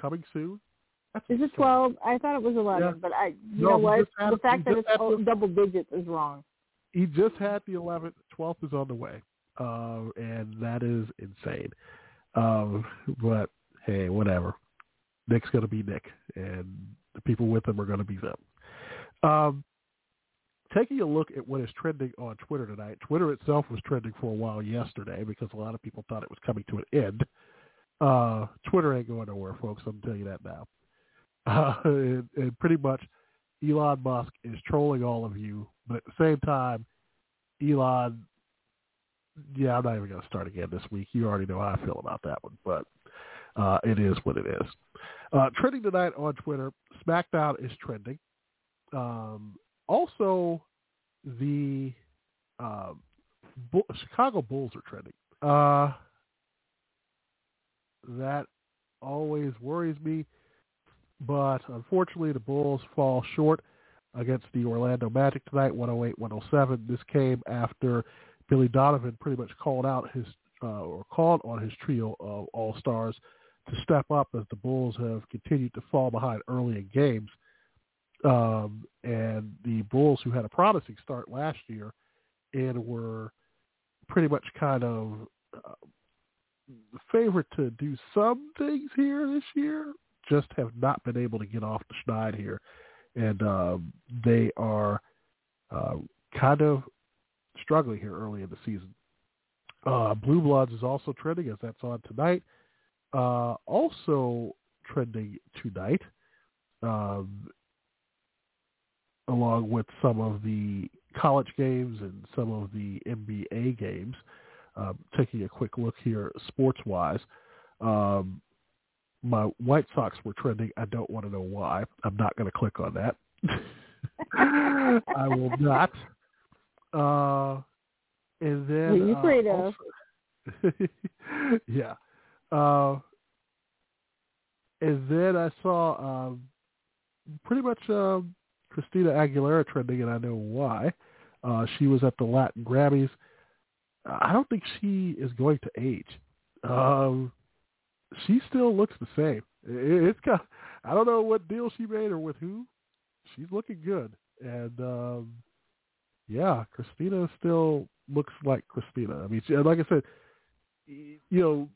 coming soon. That's Is it twelve? I thought it was eleven, Yeah. but I you No, know what? the fact that it's the- double digits is wrong. He just had the 11th. 12th is on the way, uh, and that is insane. Um, but hey, whatever. Nick's going to be Nick, and the people with them are going to be them. Um, taking a look at what is trending on Twitter tonight, Twitter itself was trending for a while yesterday because a lot of people thought it was coming to an end. Uh, Twitter ain't going nowhere, folks. I'm telling you that now. Uh, and, and pretty much, Elon Musk is trolling all of you, but at the same time, Elon. Yeah, I'm not even going to start again this week. You already know how I feel about that one, but uh, it is what it is. Uh, trending tonight on Twitter, SmackDown is trending. Um, also, the uh, Bull- Chicago Bulls are trending. Uh, that always worries me, but unfortunately, the Bulls fall short against the Orlando Magic tonight, 108-107. This came after Billy Donovan pretty much called out his uh, or called on his trio of All Stars to step up as the Bulls have continued to fall behind early in games. Um, and the Bulls, who had a promising start last year and were pretty much kind of uh, favorite to do some things here this year, just have not been able to get off the schneid here. And um, they are uh, kind of struggling here early in the season. Uh, Blue Bloods is also trending as that's on tonight. Uh, also trending tonight, um, along with some of the college games and some of the NBA games. Um, taking a quick look here, sports-wise, um, my White Sox were trending. I don't want to know why. I'm not going to click on that. I will not. Uh, and then uh, also- yeah. Uh, and then I saw um, pretty much um, Christina Aguilera trending, and I know why. Uh, she was at the Latin Grammys. I don't think she is going to age. Um, she still looks the same. It, it's kind. I don't know what deal she made or with who. She's looking good, and um, yeah, Christina still looks like Christina. I mean, she, like I said, you know,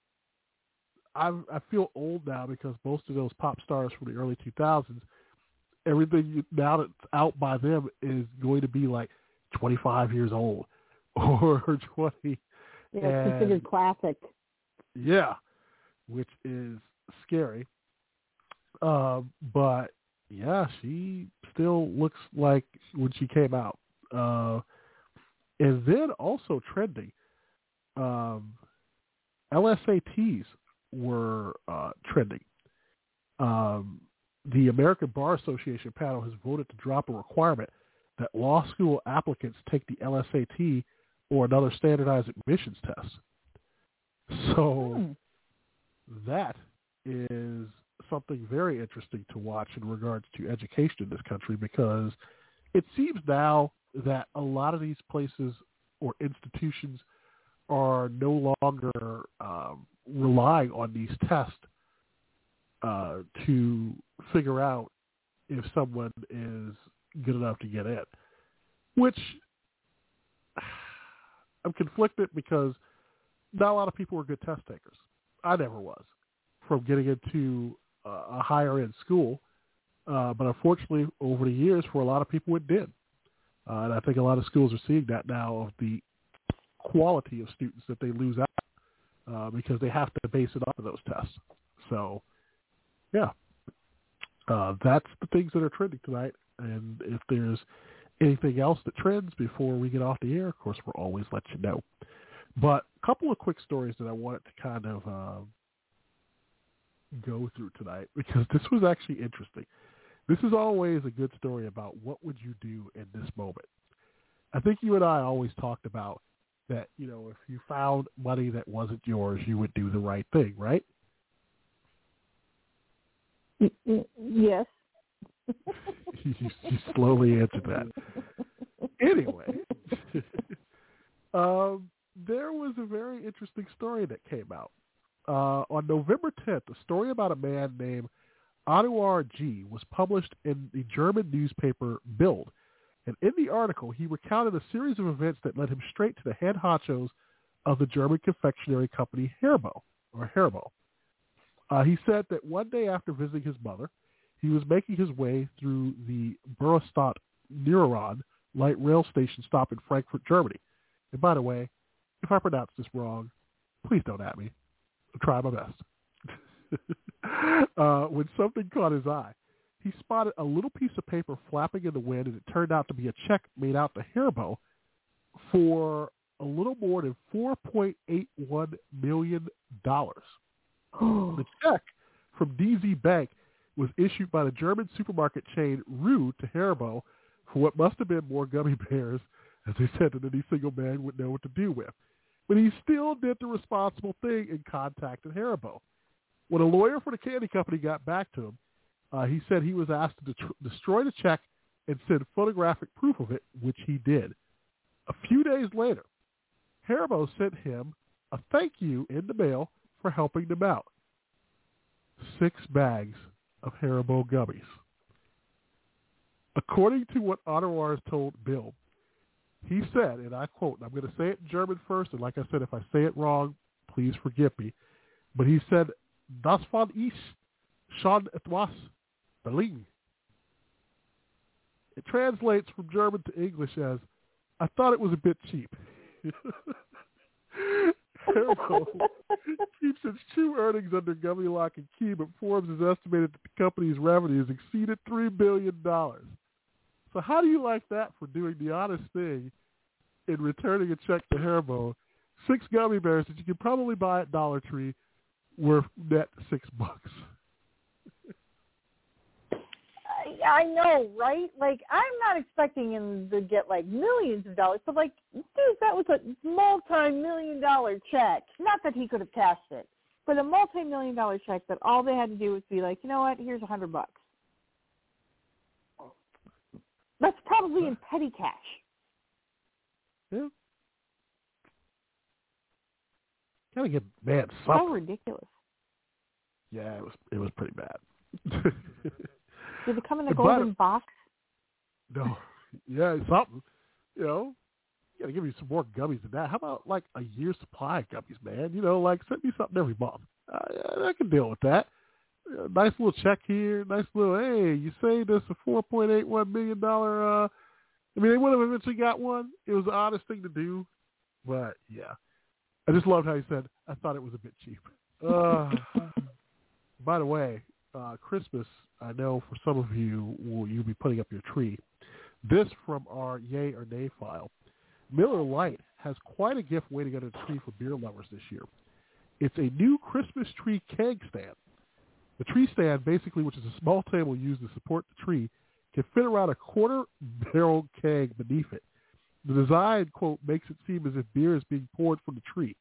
I I feel old now because most of those pop stars from the early 2000s, everything you, now that's out by them is going to be like 25 years old or 20. Yeah, And- considered classic. Yeah, which is scary. Um, but yeah, she still looks like when she came out. Uh, and then also trending, um, LSATs were uh, trending. Um, the American Bar Association panel has voted to drop a requirement that law school applicants take the LSAT or another standardized admissions test. So Hmm. that is something very interesting to watch in regards to education in this country because it seems now that a lot of these places or institutions are no longer um, relying on these tests uh, to figure out if someone is good enough to get in, which I'm conflicted because not a lot of people are good test takers. I never was from getting into a higher end school, uh, but unfortunately, over the years, for a lot of people, it did. Uh, and I think a lot of schools are seeing that now of the quality of students that they lose out uh, because they have to base it off of those tests. So, yeah, uh, that's the things that are trending tonight. And if there's anything else that trends before we get off the air, of course, we'll always let you know. But a couple of quick stories that I wanted to kind of uh, go through tonight because this was actually interesting. This is always a good story about what would you do in this moment. I think you and I always talked about that, you know, if you found money that wasn't yours, you would do the right thing, right? Yes. you, you slowly answered that. Anyway, um, there was a very interesting story that came out. Uh, on November 10th, a story about a man named Anwar G was published in the German newspaper Bild. And in the article, he recounted a series of events that led him straight to the head honchos of the German confectionery company Haribo, or Haribo. Uh, he said that one day after visiting his mother, he was making his way through the Burstadt Neuron light rail station stop in Frankfurt, Germany. And by the way, if I pronounce this wrong, please don't at me. I'll try my best. uh, when something caught his eye, he spotted a little piece of paper flapping in the wind, and it turned out to be a check made out to Haribo for a little more than $4.81 million. the check from DZ Bank was issued by the German supermarket chain Rue to Haribo for what must have been more gummy bears, as they said, that any single man would know what to do with. But he still did the responsible thing and contacted Haribo. When a lawyer for the candy company got back to him, uh, he said he was asked to det- destroy the check and send photographic proof of it, which he did. A few days later, Haribo sent him a thank you in the mail for helping them out. Six bags of Haribo gummies. According to what Audemars told Bild, he said, and I quote, and I'm going to say it in German first, and like I said, if I say it wrong, please forgive me. But he said, Das fand ich schon etwas billig. It translates from German to English as, I thought it was a bit cheap. Haribo keeps its true earnings under gummy lock and key, but Forbes has estimated that the company's revenues exceeded $3 billion. So how do you like that for doing the honest thing in returning a check to Haribo? Six gummy bears that you can probably buy at Dollar Tree worth net six bucks. I, I know, right? Like, I'm not expecting him to get like millions of dollars, but like, dude, that was a multi-million dollar check. Not that he could have cashed it, but a multi-million dollar check that all they had to do was be like, you know what? Here's a hundred bucks. That's probably in petty cash. Yeah. Gotta get mad So ridiculous. Yeah, it was it was pretty bad. Did it come in a But- golden box? no, yeah, something. You know, you gotta give me some more gummies than that. How about like a year's supply of gummies, man? You know, like send me something every month. I, I can deal with that. Uh, nice little check here. Nice little hey, you saved us a four point eight one million dollar. uh I mean, they would have eventually got one. It was the honest thing to do, but yeah, I just loved how he said, "I thought it was a bit cheap." Uh, by the way, uh, Christmas, I know for some of you, will you be putting up your tree. This from our Yay or Nay file. Miller Lite has quite a gift waiting under the tree for beer lovers this year. It's a new Christmas tree keg stand. The tree stand, basically, which is a small table used to support the tree, can fit around a quarter barrel keg beneath it. The design, quote, makes it seem as if beer is being poured from the tree.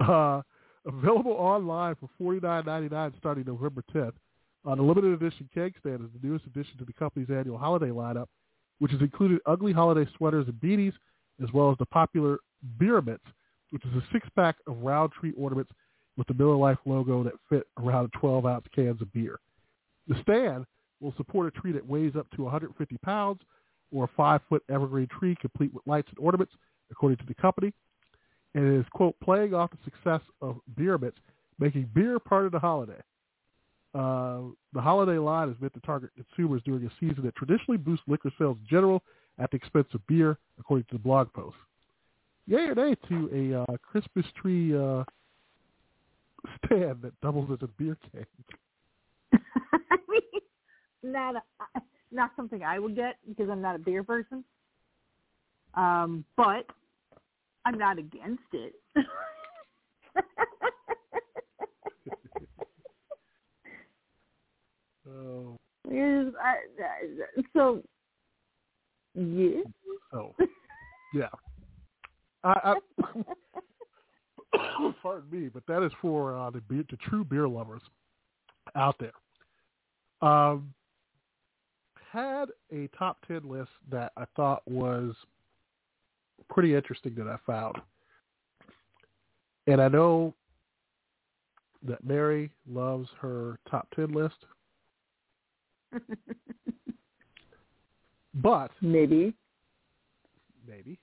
Uh, available online for forty nine ninety nine starting November 10th. The limited edition keg stand is the newest addition to the company's annual holiday lineup, which has included ugly holiday sweaters and beanies, as well as the popular Beernaments, which is a six-pack of round tree ornaments with the Miller Lite logo that fit around 12-ounce cans of beer. The stand will support a tree that weighs up to 150 pounds or a five-foot evergreen tree complete with lights and ornaments, according to the company. And it is, quote, playing off the success of Beernaments, making beer part of the holiday. Uh, the holiday line is meant to target consumers during a season that traditionally boosts liquor sales in general at the expense of beer, according to the blog post. Yay or nay to a uh, Christmas tree uh, stand that doubles as a beer keg? I mean, not a, not something I would get because I'm not a beer person. Um, but I'm not against it. Oh, Here's- I- I- so, yeah. so yeah. I, I pardon me, but that is for uh, the beer, the true beer lovers out there. Um, had a top ten list that I thought was pretty interesting that I found, and I know that Mary loves her top ten list, but Maybe. maybe.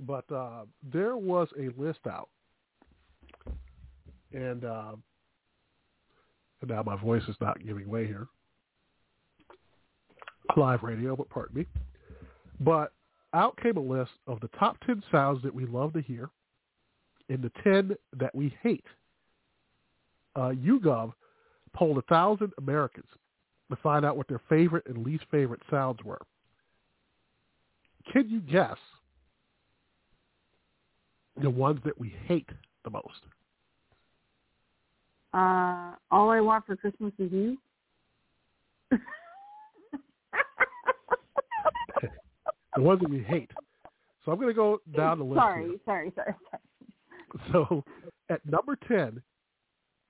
But uh, there was a list out, and, uh, and now my voice is not giving way here. Live radio, but pardon me. But out came a list of the top 10 sounds that we love to hear and the 10 that we hate. Uh, YouGov polled 1,000 Americans to find out what their favorite and least favorite sounds were. Can you guess the ones that we hate the most? Uh, all I want for Christmas is you. the ones that we hate. So I'm going to go down the list. sorry, here. sorry, sorry, sorry. So at number 10,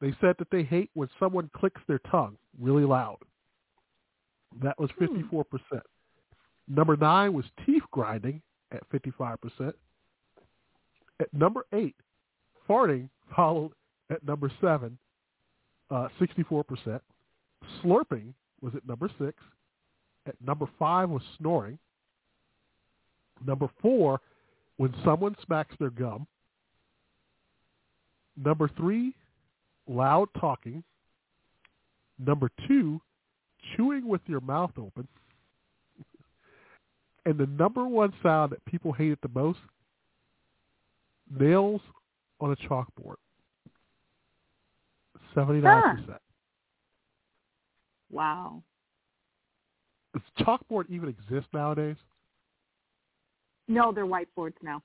they said that they hate when someone clicks their tongue really loud. That was 54%. Number 9 was teeth grinding at 55%. At number 8, farting followed at number 7, uh, 64%. Slurping was at number 6. At number 5 was snoring. Number 4, when someone smacks their gum. Number 3, loud talking. Number 2, chewing with your mouth open. And the number one sound that people hated the most, nails on a chalkboard. 79%. Wow. Does chalkboard even exist nowadays? No, they're whiteboards now.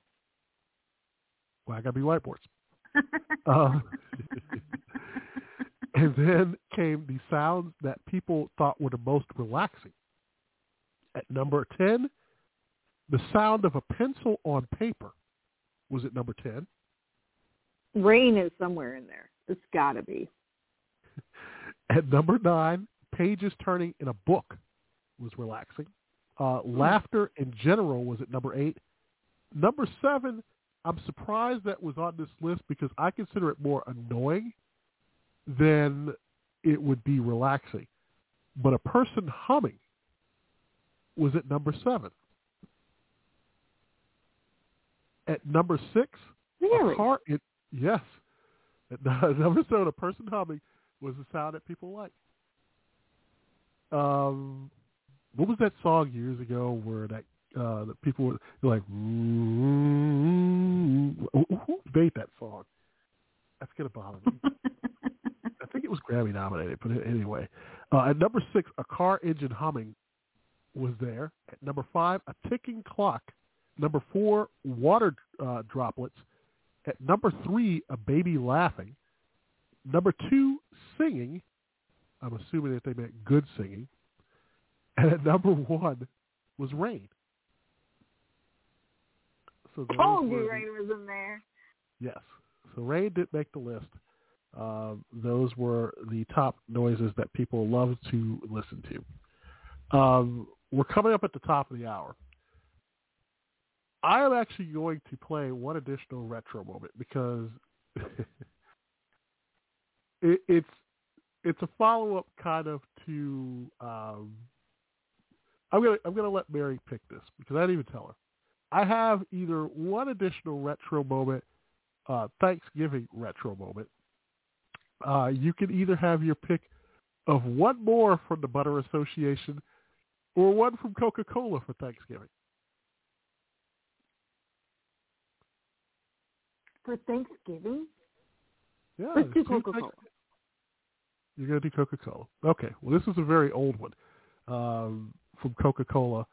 Well, I got to be whiteboards. uh, and then came the sounds that people thought were the most relaxing. At number 10, the sound of a pencil on paper was at number 10. Rain is somewhere in there. It's got to be. At number 9, pages turning in a book was relaxing. Uh, laughter in general was at number 8. Number 7, I'm surprised that was on this list because I consider it more annoying than it would be relaxing. But a person humming was at number seven. At number six, Really? a car. It, yes, at number seven, a person humming was the sound that people like. Um, what was that song years ago where that uh, that people were like, who who made that song? That's gonna bother me. I think it was Grammy nominated, but anyway. Uh, at number six, a car engine humming was there. At number five, a ticking clock. Number four, water uh, droplets. At number three, a baby laughing. Number two, singing. I'm assuming that they meant good singing. And at number one was rain. So those Told were you the- rain was in there. Yes. So rain didn't make the list. Uh, those were the top noises that people love to listen to. Um, we're coming up at the top of the hour. I am actually going to play one additional retro moment because it, it's it's a follow up kind of to. Um, I'm gonna I'm gonna let Mary pick this because I didn't even tell her. I have either one additional retro moment, uh, Thanksgiving retro moment. Uh, you can either have your pick of one more from the Butter Association or one from Coca-Cola for Thanksgiving. For Thanksgiving? Yeah, Let's do Coca-Cola. You're going to do Coca-Cola. Okay. Well, this is a very old one um, from Coca-Cola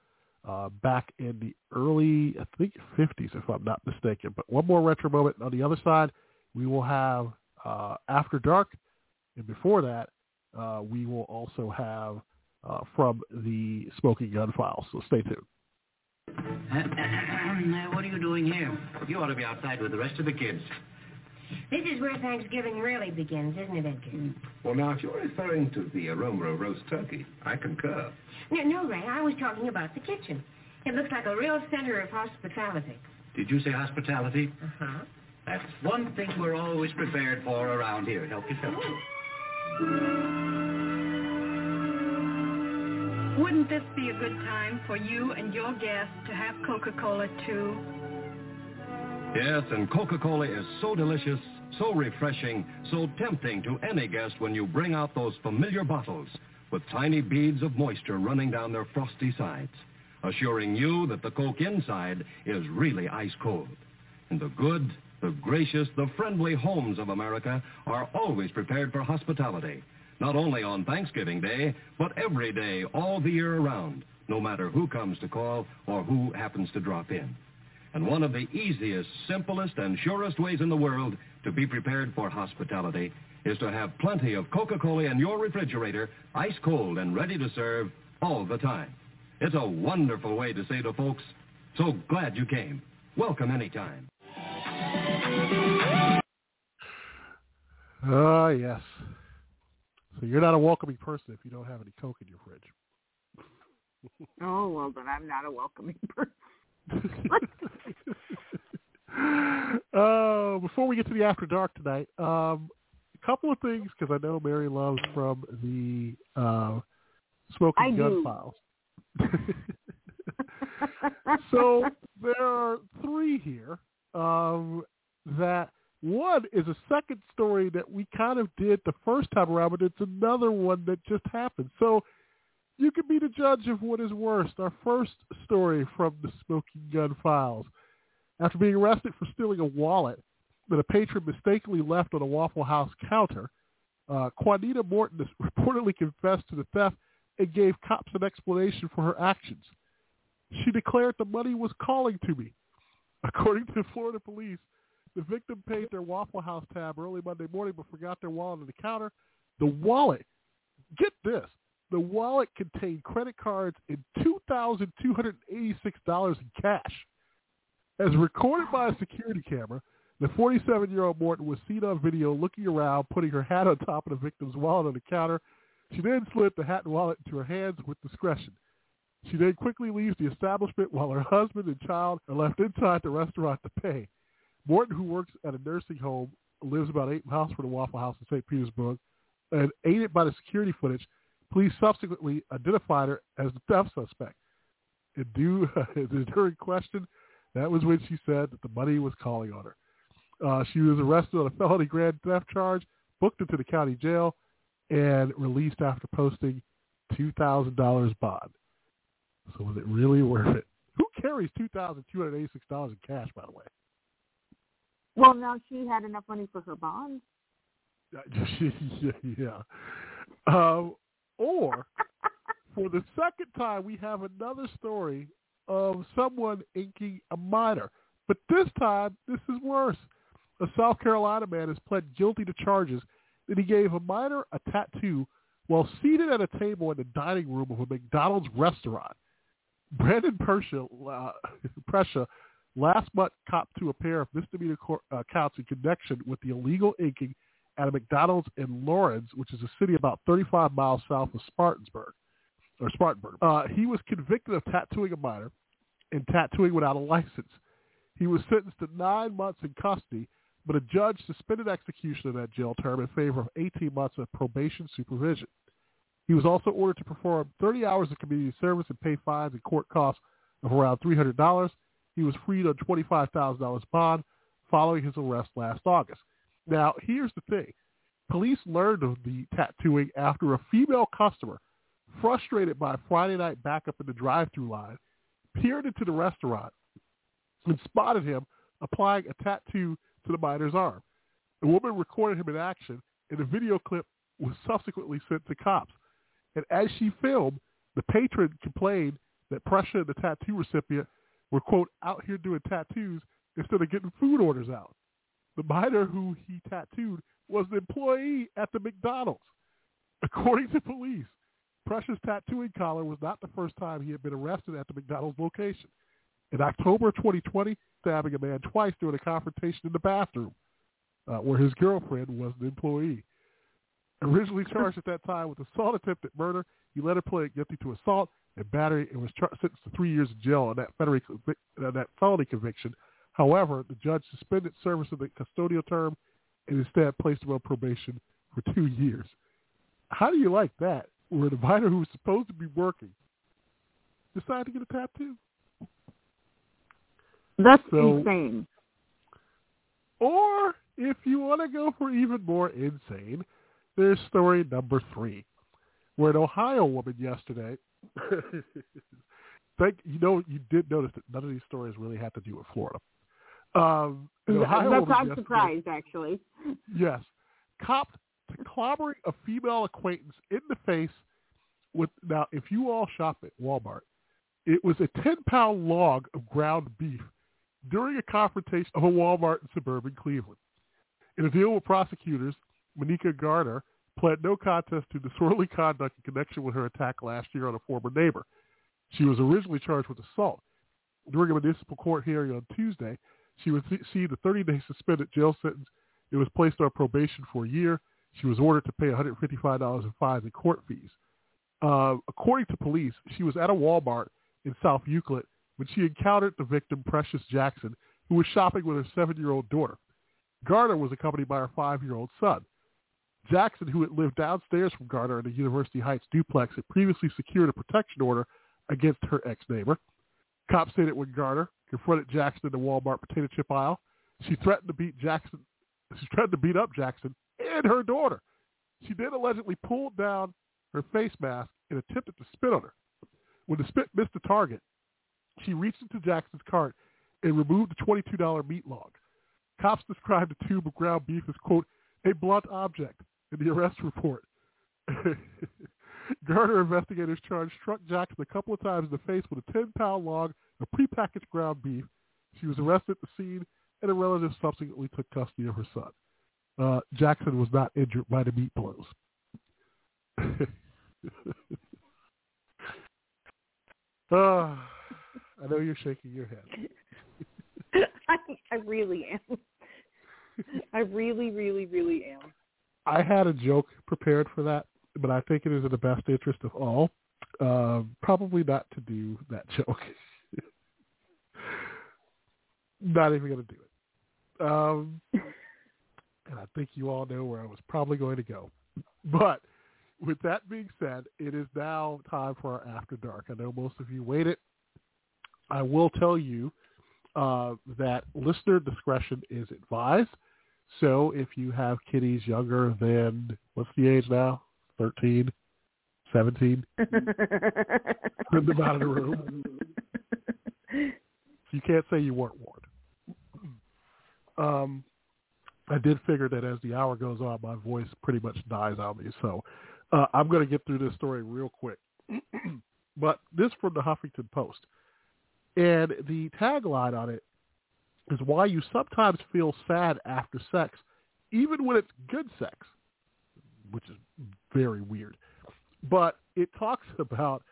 uh, back in the early, I think, 50s, if I'm not mistaken. But one more retro moment. On the other side, we will have uh, After Dark. And before that, uh, we will also have uh, from the Smoking Gun Files. So stay tuned. Uh, what are you doing here? You ought to be outside with the rest of the kids. This is where Thanksgiving really begins, isn't it, Edgar? Well, now, if you're referring to the aroma of roast turkey, I concur. No, no, Ray, I was talking about the kitchen. It looks like a real center of hospitality. Did you say hospitality? Uh-huh. That's one thing we're always prepared for around here. Help yourself. Wouldn't this be a good time for you and your guests to have Coca-Cola too? Yes, and Coca-Cola is so delicious, so refreshing, so tempting to any guest when you bring out those familiar bottles with tiny beads of moisture running down their frosty sides. assuring you that the Coke inside is really ice cold. And the good, the gracious, the friendly homes of America are always prepared for hospitality, not only on Thanksgiving Day, but every day all the year around, no matter who comes to call or who happens to drop in. And one of the easiest, simplest, and surest ways in the world to be prepared for hospitality is to have plenty of Coca-Cola in your refrigerator, ice cold and ready to serve all the time. It's a wonderful way to say to folks, so glad you came. Welcome anytime. Ah, uh, yes. So you're not a welcoming person if you don't have any Coke in your fridge. oh, well, then I'm not a welcoming person. uh, before we get to the After Dark tonight, um, a couple of things, because I know Mary loves from the uh, Smoking I Gun do. Files. so there are three here um, that one is a second story that we kind of did the first time around, but it's another one that just happened. So you can be the judge of what is worst. Our first story from the Smoking Gun Files. After being arrested for stealing a wallet that a patron mistakenly left on a Waffle House counter, uh, Juanita Morton reportedly confessed to the theft and gave cops an explanation for her actions. She declared the money was calling to me. According to Florida police, the victim paid their Waffle House tab early Monday morning but forgot their wallet on the counter. The wallet, get this, the wallet contained credit cards and $2,286 in cash. As recorded by a security camera, the 47-year-old Morton was seen on video looking around, putting her hat on top of the victim's wallet on the counter. She then slid the hat and wallet into her hands with discretion. She then quickly leaves the establishment while her husband and child are left inside the restaurant to pay. Morton, who works at a nursing home, lives about eight miles from the Waffle House in St. Petersburg, and aided by the security footage, police subsequently identified her as the theft suspect. And due, during question, that was when she said that the money was calling on her. Uh, she was arrested on a felony grand theft charge, booked into the county jail, and released after posting $2,000 bond. So was it really worth it? Who carries $2,286 in cash, by the way? Well, now she had enough money for her bonds. yeah. Um, or, for the second time, we have another story of someone inking a minor. But this time, this is worse. A South Carolina man has pled guilty to charges that he gave a minor a tattoo while seated at a table in the dining room of a McDonald's restaurant. Brandon Persha, uh, last month copped to a pair of misdemeanor court, uh, counts in connection with the illegal inking at a McDonald's in Laurens, which is a city about 35 miles south of Spartanburg. Or Spartanburg. Uh, he was convicted of tattooing a minor and tattooing without a license. He was sentenced to nine months in custody, but a judge suspended execution of that jail term in favor of 18 months of probation supervision. He was also ordered to perform 30 hours of community service and pay fines and court costs of around $300. He was freed on $25,000 bond following his arrest last August. Now, here's the thing. Police learned of the tattooing after a female customer, frustrated by a Friday night backup in the drive-through line, peered into the restaurant and spotted him applying a tattoo to the minor's arm. The woman recorded him in action, and the video clip was subsequently sent to cops. And as she filmed, the patron complained that pressure the tattoo recipient were, quote, out here doing tattoos instead of getting food orders out. The minor who he tattooed was an employee at the McDonald's. According to police, Precia's tattooing collar was not the first time he had been arrested at the McDonald's location. In October 2020, stabbing a man twice during a confrontation in the bathroom uh, where his girlfriend was an employee. Originally charged at that time with assault attempted murder, he later pleaded guilty to assault and battery and was char- sentenced to three years in jail on that, federal, convic- uh, that felony conviction. However, the judge suspended service of the custodial term and instead placed him on probation for two years. How do you like that? Where the minor who was supposed to be working decided to get a tattoo. That's So- insane. Or if you want to go for even more insane, there's story number three, where an Ohio woman yesterday think you know you did notice that none of these stories really had to do with Florida. Um, an Ohio That's woman I'm surprised actually. Yes. Cop to clobbering a female acquaintance in the face with now if you all shop at Walmart, it was a ten pound log of ground beef during a confrontation of a Walmart in suburban Cleveland. In a deal with prosecutors, Monica Garner pled no contest to disorderly conduct in connection with her attack last year on a former neighbor. She was originally charged with assault. During a municipal court hearing on Tuesday, she received a 30-day suspended jail sentence. It was placed on probation for a year. She was ordered to pay $155 in fines and court fees. Uh, according to police, she was at a Walmart in South Euclid when she encountered the victim, Precious Jackson, who was shopping with her seven-year-old daughter. Garner was accompanied by her five-year-old son. Jackson, who had lived downstairs from Garner in the University Heights duplex, had previously secured a protection order against her ex-neighbor. Cops that when Garner confronted Jackson in the Walmart potato chip aisle, she threatened to beat Jackson. She threatened to beat up Jackson and her daughter. She then allegedly pulled down her face mask and attempted to spit on her. When the spit missed the target, she reached into Jackson's cart and removed the $22 meat log. Cops described the tube of ground beef as, quote, a blunt object in the arrest report. Garner investigators charged struck Jackson a couple of times in the face with a 10-pound log of prepackaged ground beef. She was arrested at the scene, and a relative subsequently took custody of her son. Uh, Jackson was not injured by the meat blows. uh, I know you're shaking your head. I, I really am. I really, really, really am. I had a joke prepared for that, but I think it is in the best interest of all. Uh, probably not to do that joke. not even going to do it. Um, and I think you all know where I was probably going to go. But with that being said, it is now time for our After Dark. I know most of you waited. I will tell you uh, that listener discretion is advised. So if you have kiddies younger than, what's the age now? 13, 17? Send them out of the room. You can't say you weren't warned. Um, I did figure that as the hour goes on, my voice pretty much dies on me. So uh, I'm going to get through this story real quick. but this from the Huffington Post. And the tagline on it is why you sometimes feel sad after sex, even when it's good sex, which is very weird. But it talks about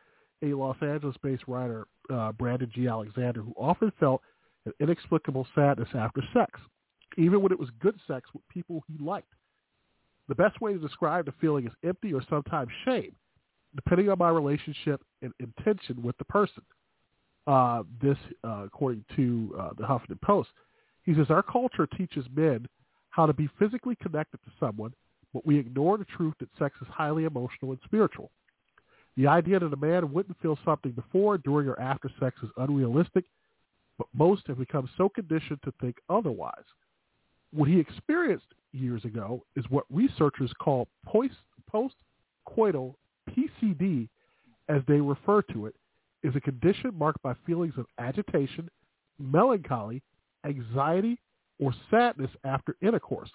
a Los Angeles-based writer, uh, Brandon G. Alexander, who often felt an inexplicable sadness after sex, even when it was good sex with people he liked. The best way to describe the feeling is empty or sometimes shame, depending on my relationship and intention with the person. Uh, this, uh, according to uh, the Huffington Post, he says our culture teaches men how to be physically connected to someone, but we ignore the truth that sex is highly emotional and spiritual. The idea that a man wouldn't feel something before, during, or after sex is unrealistic, but most have become so conditioned to think otherwise. What he experienced years ago is what researchers call post-coital PCD, as they refer to it, is a condition marked by feelings of agitation, melancholy, anxiety, or sadness after intercourse,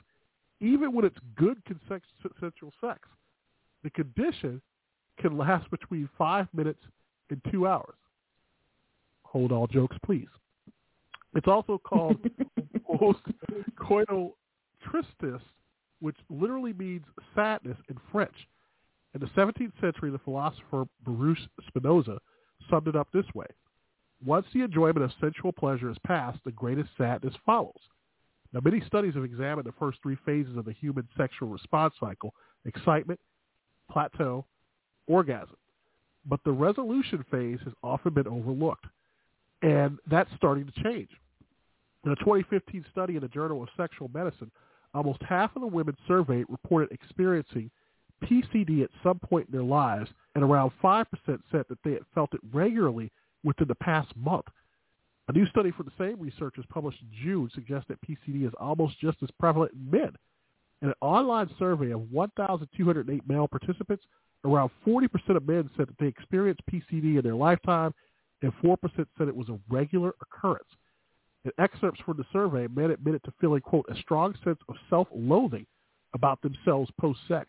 even when it's good consensual sex. The condition can last between five minutes and two hours. Hold all jokes, please. It's also called post-coital tristesse, which literally means sadness in French. In the 17th century, the philosopher Baruch Spinoza summed it up this way. Once the enjoyment of sensual pleasure is past, the greatest sadness follows. Now, many studies have examined the first three phases of the human sexual response cycle, excitement, plateau, orgasm. But the resolution phase has often been overlooked, and that's starting to change. In a 2015 study in the Journal of Sexual Medicine, almost half of the women surveyed reported experiencing PCD at some point in their lives, and around 5% said that they had felt it regularly within the past month. A new study from the same researchers published in June suggests that PCD is almost just as prevalent in men. In an online survey of 1,208 male participants, around 40% of men said that they experienced PCD in their lifetime, and 4% said it was a regular occurrence. In excerpts from the survey, men admitted to feeling, quote, a strong sense of self-loathing about themselves post-sex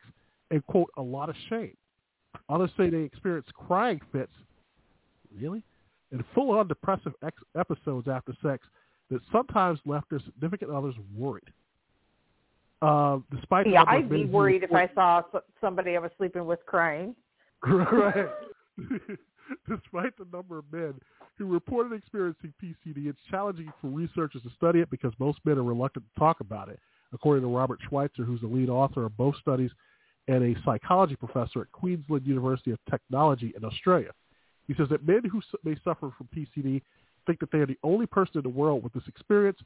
and, quote, a lot of shame. Others say they experienced crying fits, really, and full-on depressive ex- episodes after sex that sometimes left their significant others worried. Uh, despite yeah, the number of I'd be worried if I saw somebody I was sleeping with crying. right. Despite the number of men who reported experiencing PCD, it's challenging for researchers to study it because most men are reluctant to talk about it, according to Robert Schweitzer, who's the lead author of both studies and a psychology professor at Queensland University of Technology in Australia. He says that men who may suffer from PCD think that they are the only person in the world with this experience,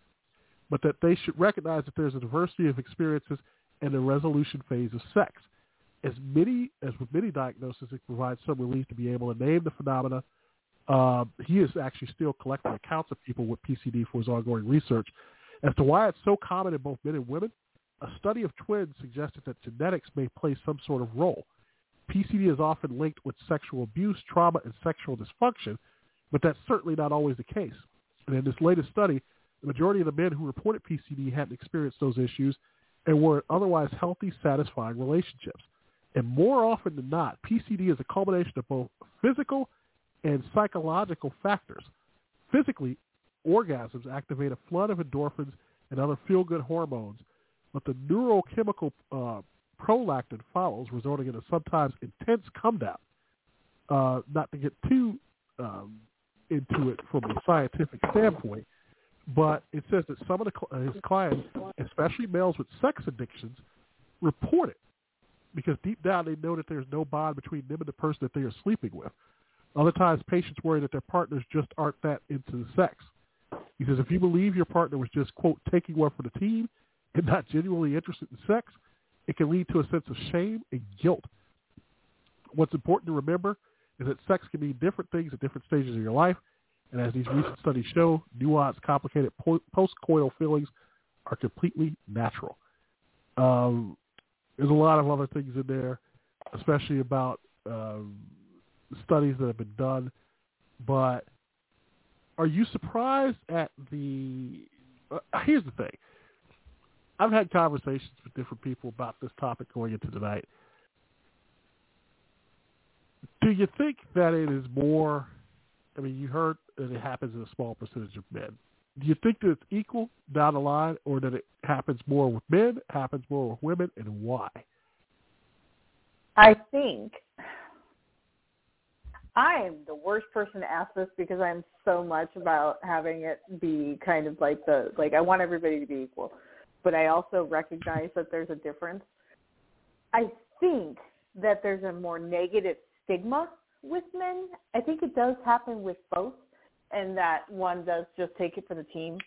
but that they should recognize that there's a diversity of experiences in the resolution phase of sex. As many as with many diagnoses, it provides some relief to be able to name the phenomena. Uh, he is actually still collecting accounts of people with PCD for his ongoing research. As to why it's so common in both men and women, a study of twins suggested that genetics may play some sort of role. PCD is often linked with sexual abuse, trauma, and sexual dysfunction, but that's certainly not always the case. And in this latest study, the majority of the men who reported PCD hadn't experienced those issues and were in otherwise healthy, satisfying relationships. And more often than not, PCD is a culmination of both physical and psychological factors. Physically, orgasms activate a flood of endorphins and other feel-good hormones, but the neurochemical uh, prolactin follows, resulting in a sometimes intense come down. Uh, not to get too um, into it from a scientific standpoint, but it says that some of the, uh, his clients, especially males with sex addictions, report it because deep down they know that there's no bond between them and the person that they are sleeping with. Other times, patients worry that their partners just aren't that into sex. He says if you believe your partner was just, quote, taking one for the team and not genuinely interested in sex, it can lead to a sense of shame and guilt. What's important to remember is that sex can mean different things at different stages of your life, and as these recent studies show, nuanced, complicated po- post-coital feelings are completely natural. Um, there's a lot of other things in there, especially about um, studies that have been done. But are you surprised at the? Uh, here's the thing. I've had conversations with different people about this topic going into tonight. Do you think that it is more? I mean, you heard that it happens in a small percentage of men. Do you think that it's equal down the line, or that it happens more with men, happens more with women, and why? I think I am the worst person to ask this because I'm so much about having it be kind of like the like I want everybody to be equal, but I also recognize that there's a difference. I think that there's a more negative stigma with men. I think it does happen with both, and that one does just take it for the team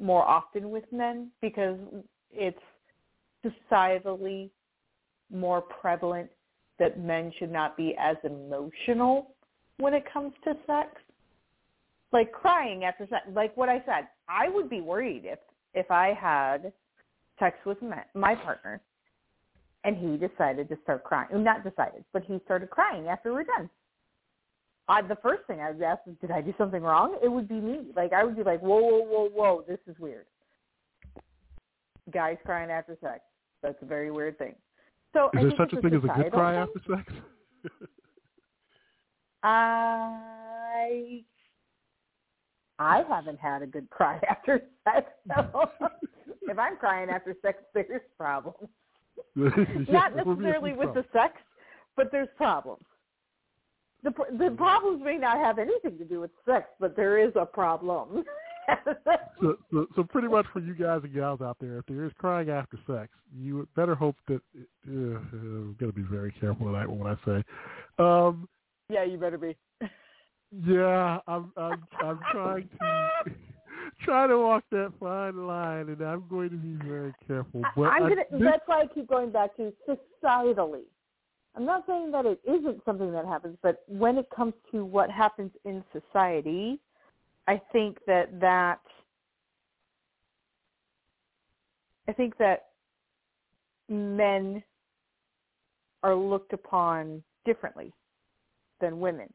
more often with men because it's societally more prevalent that men should not be as emotional when it comes to sex. Like crying after sex, like what I said, I would be worried if if I had sex with my, partner and he decided to start crying. Not decided, but he started crying after we're done. I, the first thing I would ask is, did I do something wrong? It would be me. Like I would be like, whoa, whoa, whoa, whoa, this is weird. Guys crying after sex. That's a very weird thing. So Is I there such a thing as a good cry thing. after sex? I I haven't had a good cry after sex. So if I'm crying after sex, there's problems. Not there will be a necessarily with the sex, but there's problems. The the problems may not have anything to do with sex, but there is a problem. so, so, so pretty much for you guys and gals out there, if there is crying after sex, you better hope that. Uh, I'm gonna be very careful tonight what I say. Um, yeah, you better be. Yeah, I'm I'm I'm trying to trying to walk that fine line, and I'm going to be very careful. But I'm gonna. this- That's why I keep going back to societally. I'm not saying that it isn't something that happens, but when it comes to what happens in society, I think that that I think that men are looked upon differently than women.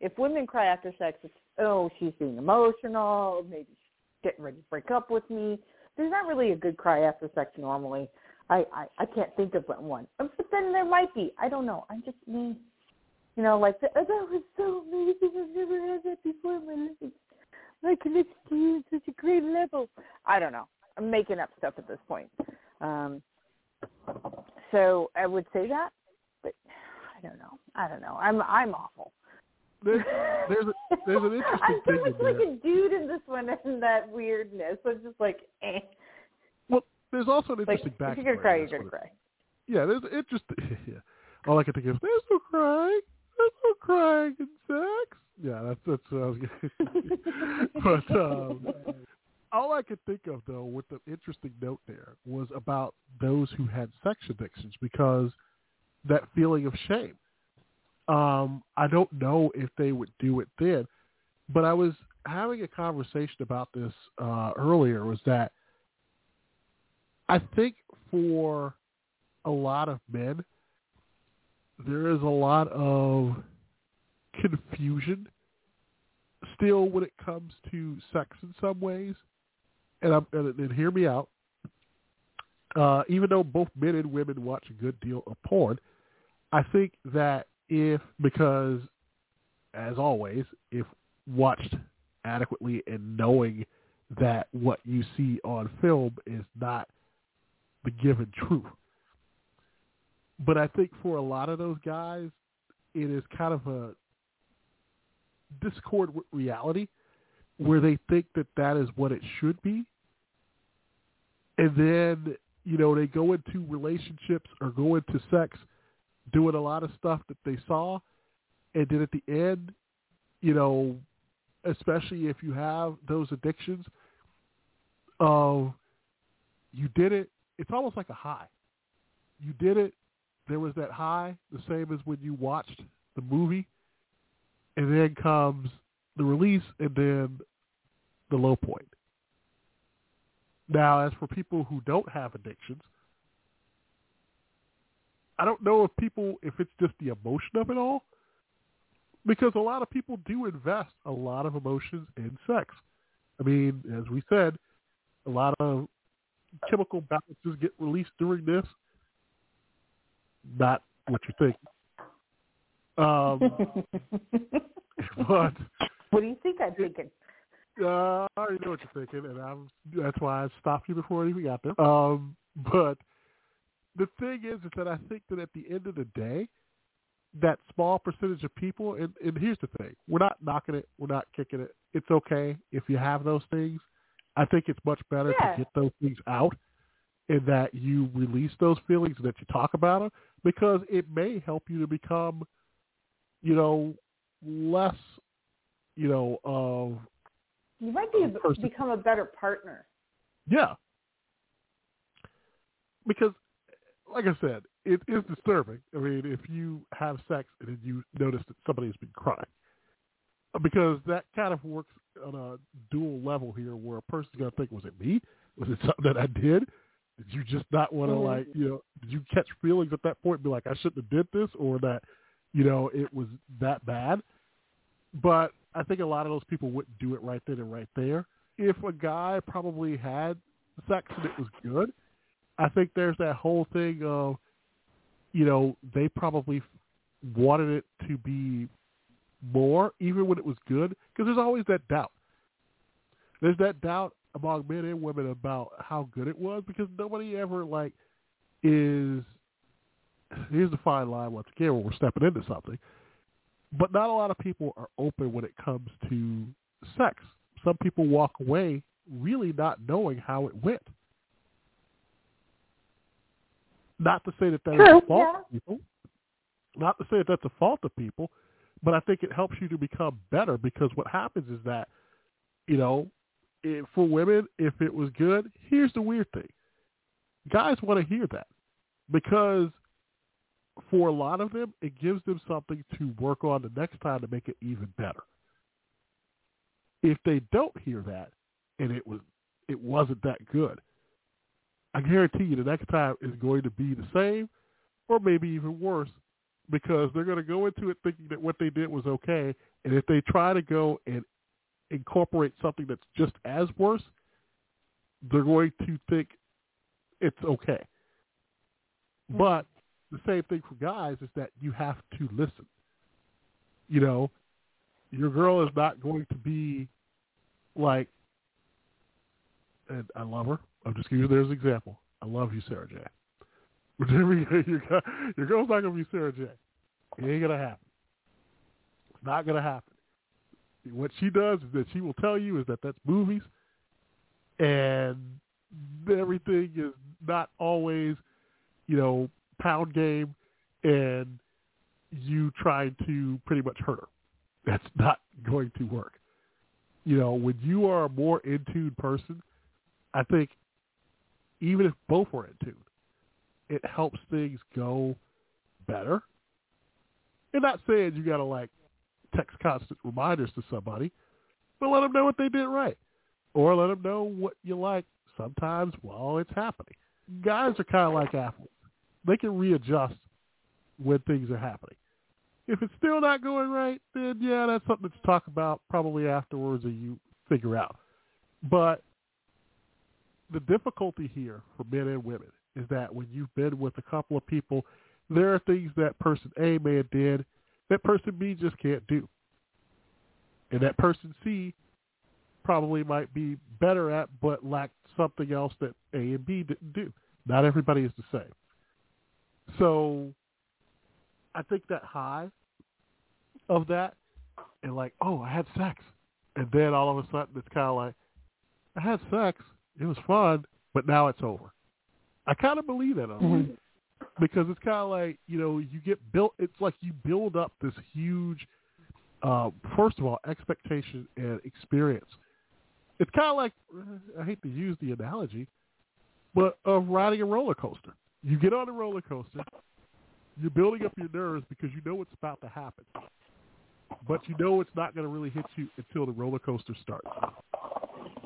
If women cry after sex, it's oh she's being emotional, maybe she's getting ready to break up with me. There's not really a good cry after sex normally. I I, I can't think of one, but then there might be. I don't know. I'm just me. You know, like that, that was so amazing. I've never had that before in my life. I connected to you on such a great level. I don't know. I'm making up stuff at this point. Um, so I would say that, but I don't know. I don't know. I'm I'm awful. There's there's, a, there's an interesting I'm so thing much in like there. a dude in this one and that weirdness. I'm just like, eh. Well, there's also an Like, interesting if you're gonna cry, you're gonna cry. Yeah, there's interesting. Yeah. All I can think of is there's no crying. There's no crying in sex. Yeah, that's that's what I was gonna But um, all I could think of though, with the interesting note there, was about those who had sex addictions because that feeling of shame. Um, I don't know if they would do it then, but I was having a conversation about this uh, earlier. Was that I think for a lot of men, there is a lot of confusion still when it comes to sex in some ways. And, I'm, and, and hear me out. Uh, even though both men and women watch a good deal of porn, I think that if, because as always, if watched adequately and knowing that what you see on film is not the given truth. But I think for a lot of those guys, it is kind of a discord with reality where they think that that is what it should be. And then, you know, they go into relationships or go into sex doing a lot of stuff that they saw. And then at the end, you know, especially if you have those addictions of you did it, it's almost like a high. You did it, there was that high, the same as when you watched the movie, and then comes the release and then the low point. Now, as for people who don't have addictions, I don't know if people if it's just the emotion of it all, because a lot of people do invest a lot of emotions in sex. I mean, as we said, a lot of chemical balances get released during this. Not what you think. Um, but what do you think I'm thinking? uh, I already know what you're thinking, and I'm, that's why I stopped you before it even got there. Um, but the thing is, is that I think that at the end of the day, that small percentage of people, and, and here's the thing: we're not knocking it, we're not kicking it. It's okay if you have those things. I think it's much better Yeah. to get those things out, and that you release those feelings, and that you talk about them, because it may help you to become, you know, less, you know, of You might be a, become a better partner. Yeah. Because, like I said, it is disturbing. I mean, if you have sex and then you notice that somebody's been crying. Because that kind of works on a dual level here where a person's going to think, was it me? Was it something that I did? Did you just not want to, Mhm. like, you know, did you catch feelings at that point and be like, I shouldn't have did this or that, you know, it was that bad? But I think a lot of those people wouldn't do it right then and right there. If a guy probably had sex and it was good, I think there's that whole thing of, you know, they probably wanted it to be more, even when it was good, because there's always that doubt. There's that doubt among men and women about how good it was, because nobody ever like is. Here's the fine line once again when we're stepping into something, but not a lot of people are open when it comes to sex. Some people walk away really not knowing how it went. Not to say that that is True, a fault yeah. of people. Not to say that that's a fault of people, but I think it helps you to become better because what happens is that, you know, if, for women, if it was good, here's the weird thing. Guys want to hear that because for a lot of them, it gives them something to work on the next time to make it even better. If they don't hear that and it was it wasn't that good, I guarantee you the next time is going to be the same or maybe even worse because they're going to go into it thinking that what they did was okay, and if they try to go and incorporate something that's just as worse, they're going to think it's okay. Mm-hmm. But the same thing for guys is that you have to listen. You know, your girl is not going to be like, and I love her. I'm just giving you there's an example. I love you, Sarah J. Whatever you, your, your girl's not going to be Sarah J. It ain't going to happen. It's not going to happen. What she does is that she will tell you is that that's movies, and everything is not always, you know, pound game, and you trying to pretty much hurt her. That's not going to work. You know, when you are a more in tune person, I think even if both are in tune, it helps things go better. And not saying you got to like text constant reminders to somebody, but let them know what they did right, or let them know what you like sometimes while it's happening. Guys are kind of like athletes; they can readjust when things are happening. If it's still not going right, then yeah, that's something to talk about probably afterwards, and you figure out. But the difficulty here for men and women is that when you've been with a couple of people, there are things that person A may have did that person B just can't do. And that person C probably might be better at but lacked something else that A and B didn't do. Not everybody is the same. So I think that high of that and like, oh, I had sex. And then all of a sudden it's kind of like, I had sex. It was fun, but now it's over. I kind of believe that mm-hmm. because it's kind of like you know you get built. It's like you build up this huge, uh, first of all, expectation and experience. It's kind of like I hate to use the analogy, but of riding a roller coaster. You get on a roller coaster, you're building up your nerves because you know what's about to happen, but you know it's not going to really hit you until the roller coaster starts.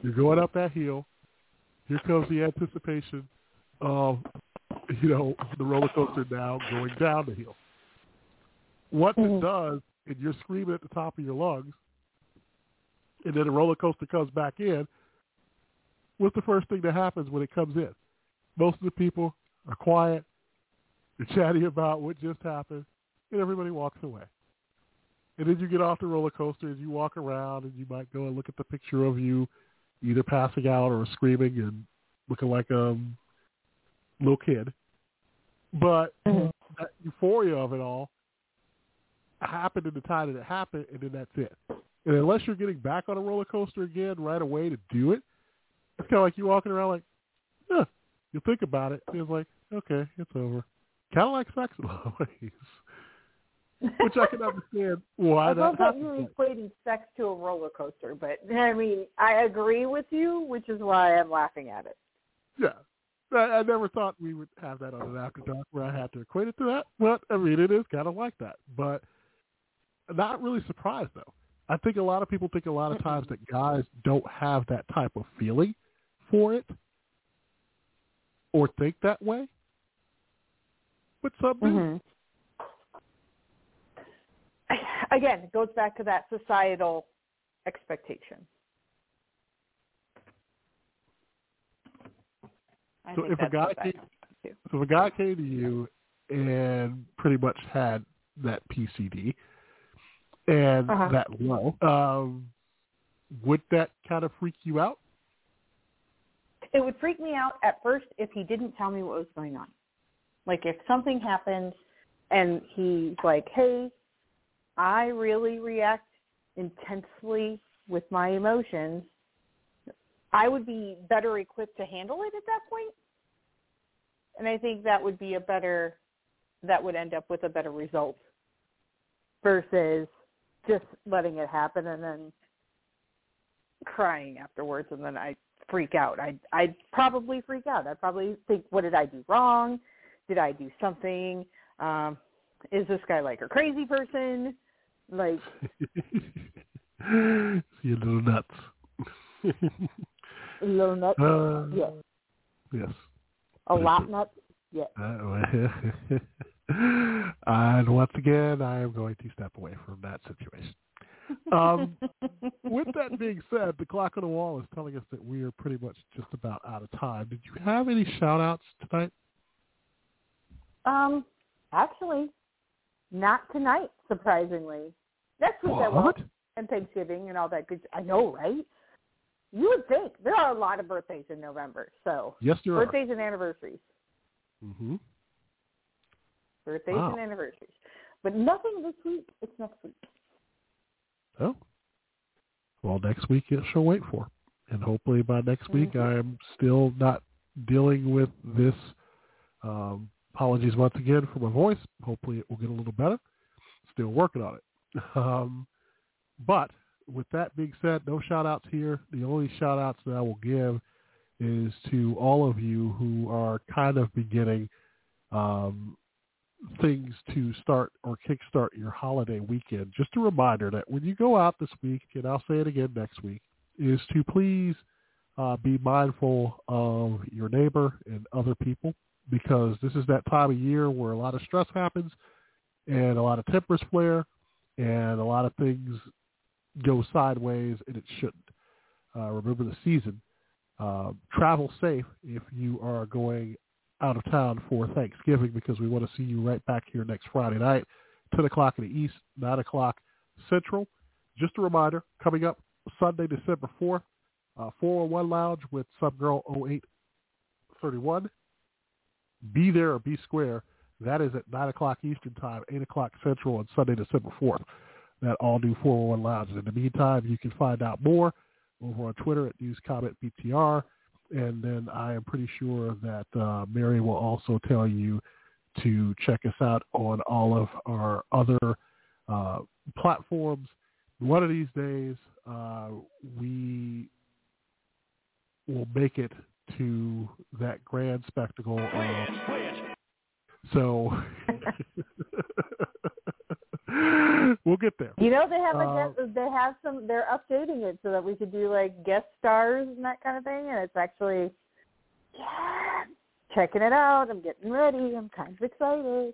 You're going up that hill. Here comes the anticipation of, you know, the roller coaster now going down the hill. What mm-hmm. it does, and you're screaming at the top of your lungs, and then the roller coaster comes back in, what's the first thing that happens when it comes in? Most of the people are quiet, they're chatting about what just happened, and everybody walks away. And then you get off the roller coaster and you walk around and you might go and look at the picture of you either passing out or screaming and looking like a little kid. But mm-hmm. that euphoria of it all happened in the time that it happened, and then that's it. And unless you're getting back on a roller coaster again right away to do it, it's kind of like you walking around like, yeah. You think about it, and it's like, okay, it's over. Kind of like sex in a lot of ways. Which I can understand why I that that you equating sex to a roller coaster, but I mean, I agree with you, which is why I'm laughing at it. Yeah, I, I never thought we would have that on an after dark where I had to equate it to that. But I mean, it is kind of like that. But not really surprised though. I think a lot of people think a lot of times that guys don't have that type of feeling for it or think that way. But some do. Again, it goes back to that societal expectation. I so if a guy came, so if a guy came to you and pretty much had that PCD and uh-huh. that low, um, would that kind of freak you out? It would freak me out at first if he didn't tell me what was going on. Like if something happened and he's like, "Hey, I really react intensely with my emotions." I would be better equipped to handle it at that point. And I think that would be a better that would end up with a better result versus just letting it happen and then crying afterwards and then I freak out. I I'd probably freak out. I'd probably think, what did I do wrong? Did I do something? Um, is this guy like a crazy person? Like you little nuts. Little nuts? Uh, yes. Yes. A lot nuts? Yes. Uh, And once again, I am going to step away from that situation. Um, with that being said, the clock on the wall is telling us that we are pretty much just about out of time. Did you have any shout-outs tonight? Um, actually, not tonight. Surprisingly, next week I won't. What? And Thanksgiving and all that good. I know, right? You would think there are a lot of birthdays in November. So Yes, there are. birthdays and anniversaries. Mm-hmm. Birthdays Wow. and anniversaries. But nothing this week. It's next week. Oh. Well, next week it shall wait for. And hopefully by next week I am still not dealing with this. Um, apologies once again for my voice. Hopefully it will get a little better. Still working on it. Um, but with that being said, no shout outs here. The only shout outs that I will give is to all of you who are kind of beginning um, things to start or kickstart your holiday weekend. Just a reminder that when you go out this week, and I'll say it again next week, is to please uh, be mindful of your neighbor and other people because this is that time of year where a lot of stress happens and a lot of tempers flare and a lot of things go sideways and it shouldn't. Uh, remember the season. Uh, travel safe if you are going out of town for Thanksgiving because we want to see you right back here next Friday night, 10 o'clock in the East, 9 o'clock Central. Just a reminder, coming up Sunday, December 4th, uh, 401 Lounge with Subgirl 0831. Be there or be square. That is at 9 o'clock Eastern Time, 8 o'clock Central on Sunday, December 4th. That all new 401 Lounge. In the meantime, you can find out more over on Twitter at News Comment BTR. And then I am pretty sure that uh, Mary will also tell you to check us out on all of our other uh, platforms. One of these days, uh, we will make it to that grand spectacle of so we'll get there. You know they have a Uh, guest, they have some they're updating it so that we could do like guest stars and that kind of thing and it's actually yeah checking it out. I'm getting ready. I'm kind of excited.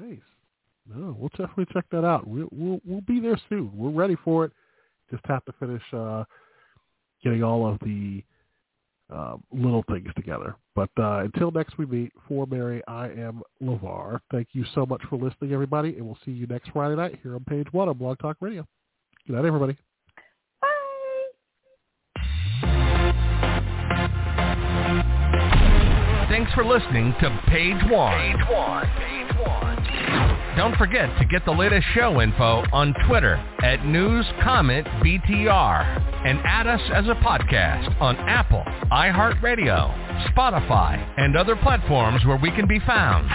Nice. No, we'll definitely check that out. We'll we'll, we'll be there soon. We're ready for it. Just have to finish uh, getting all of the uh, little things together. But uh, until next we meet, for Mary, I am LeVar. Thank you so much for listening, everybody, and we'll see you next Friday night here on page one of Blog Talk Radio. Good night, everybody. Bye. Thanks for listening to Page One. Page One. Page One. Don't forget to get the latest show info on Twitter at News Comment BTR and add us as a podcast on Apple, iHeartRadio, Spotify, and other platforms where we can be found.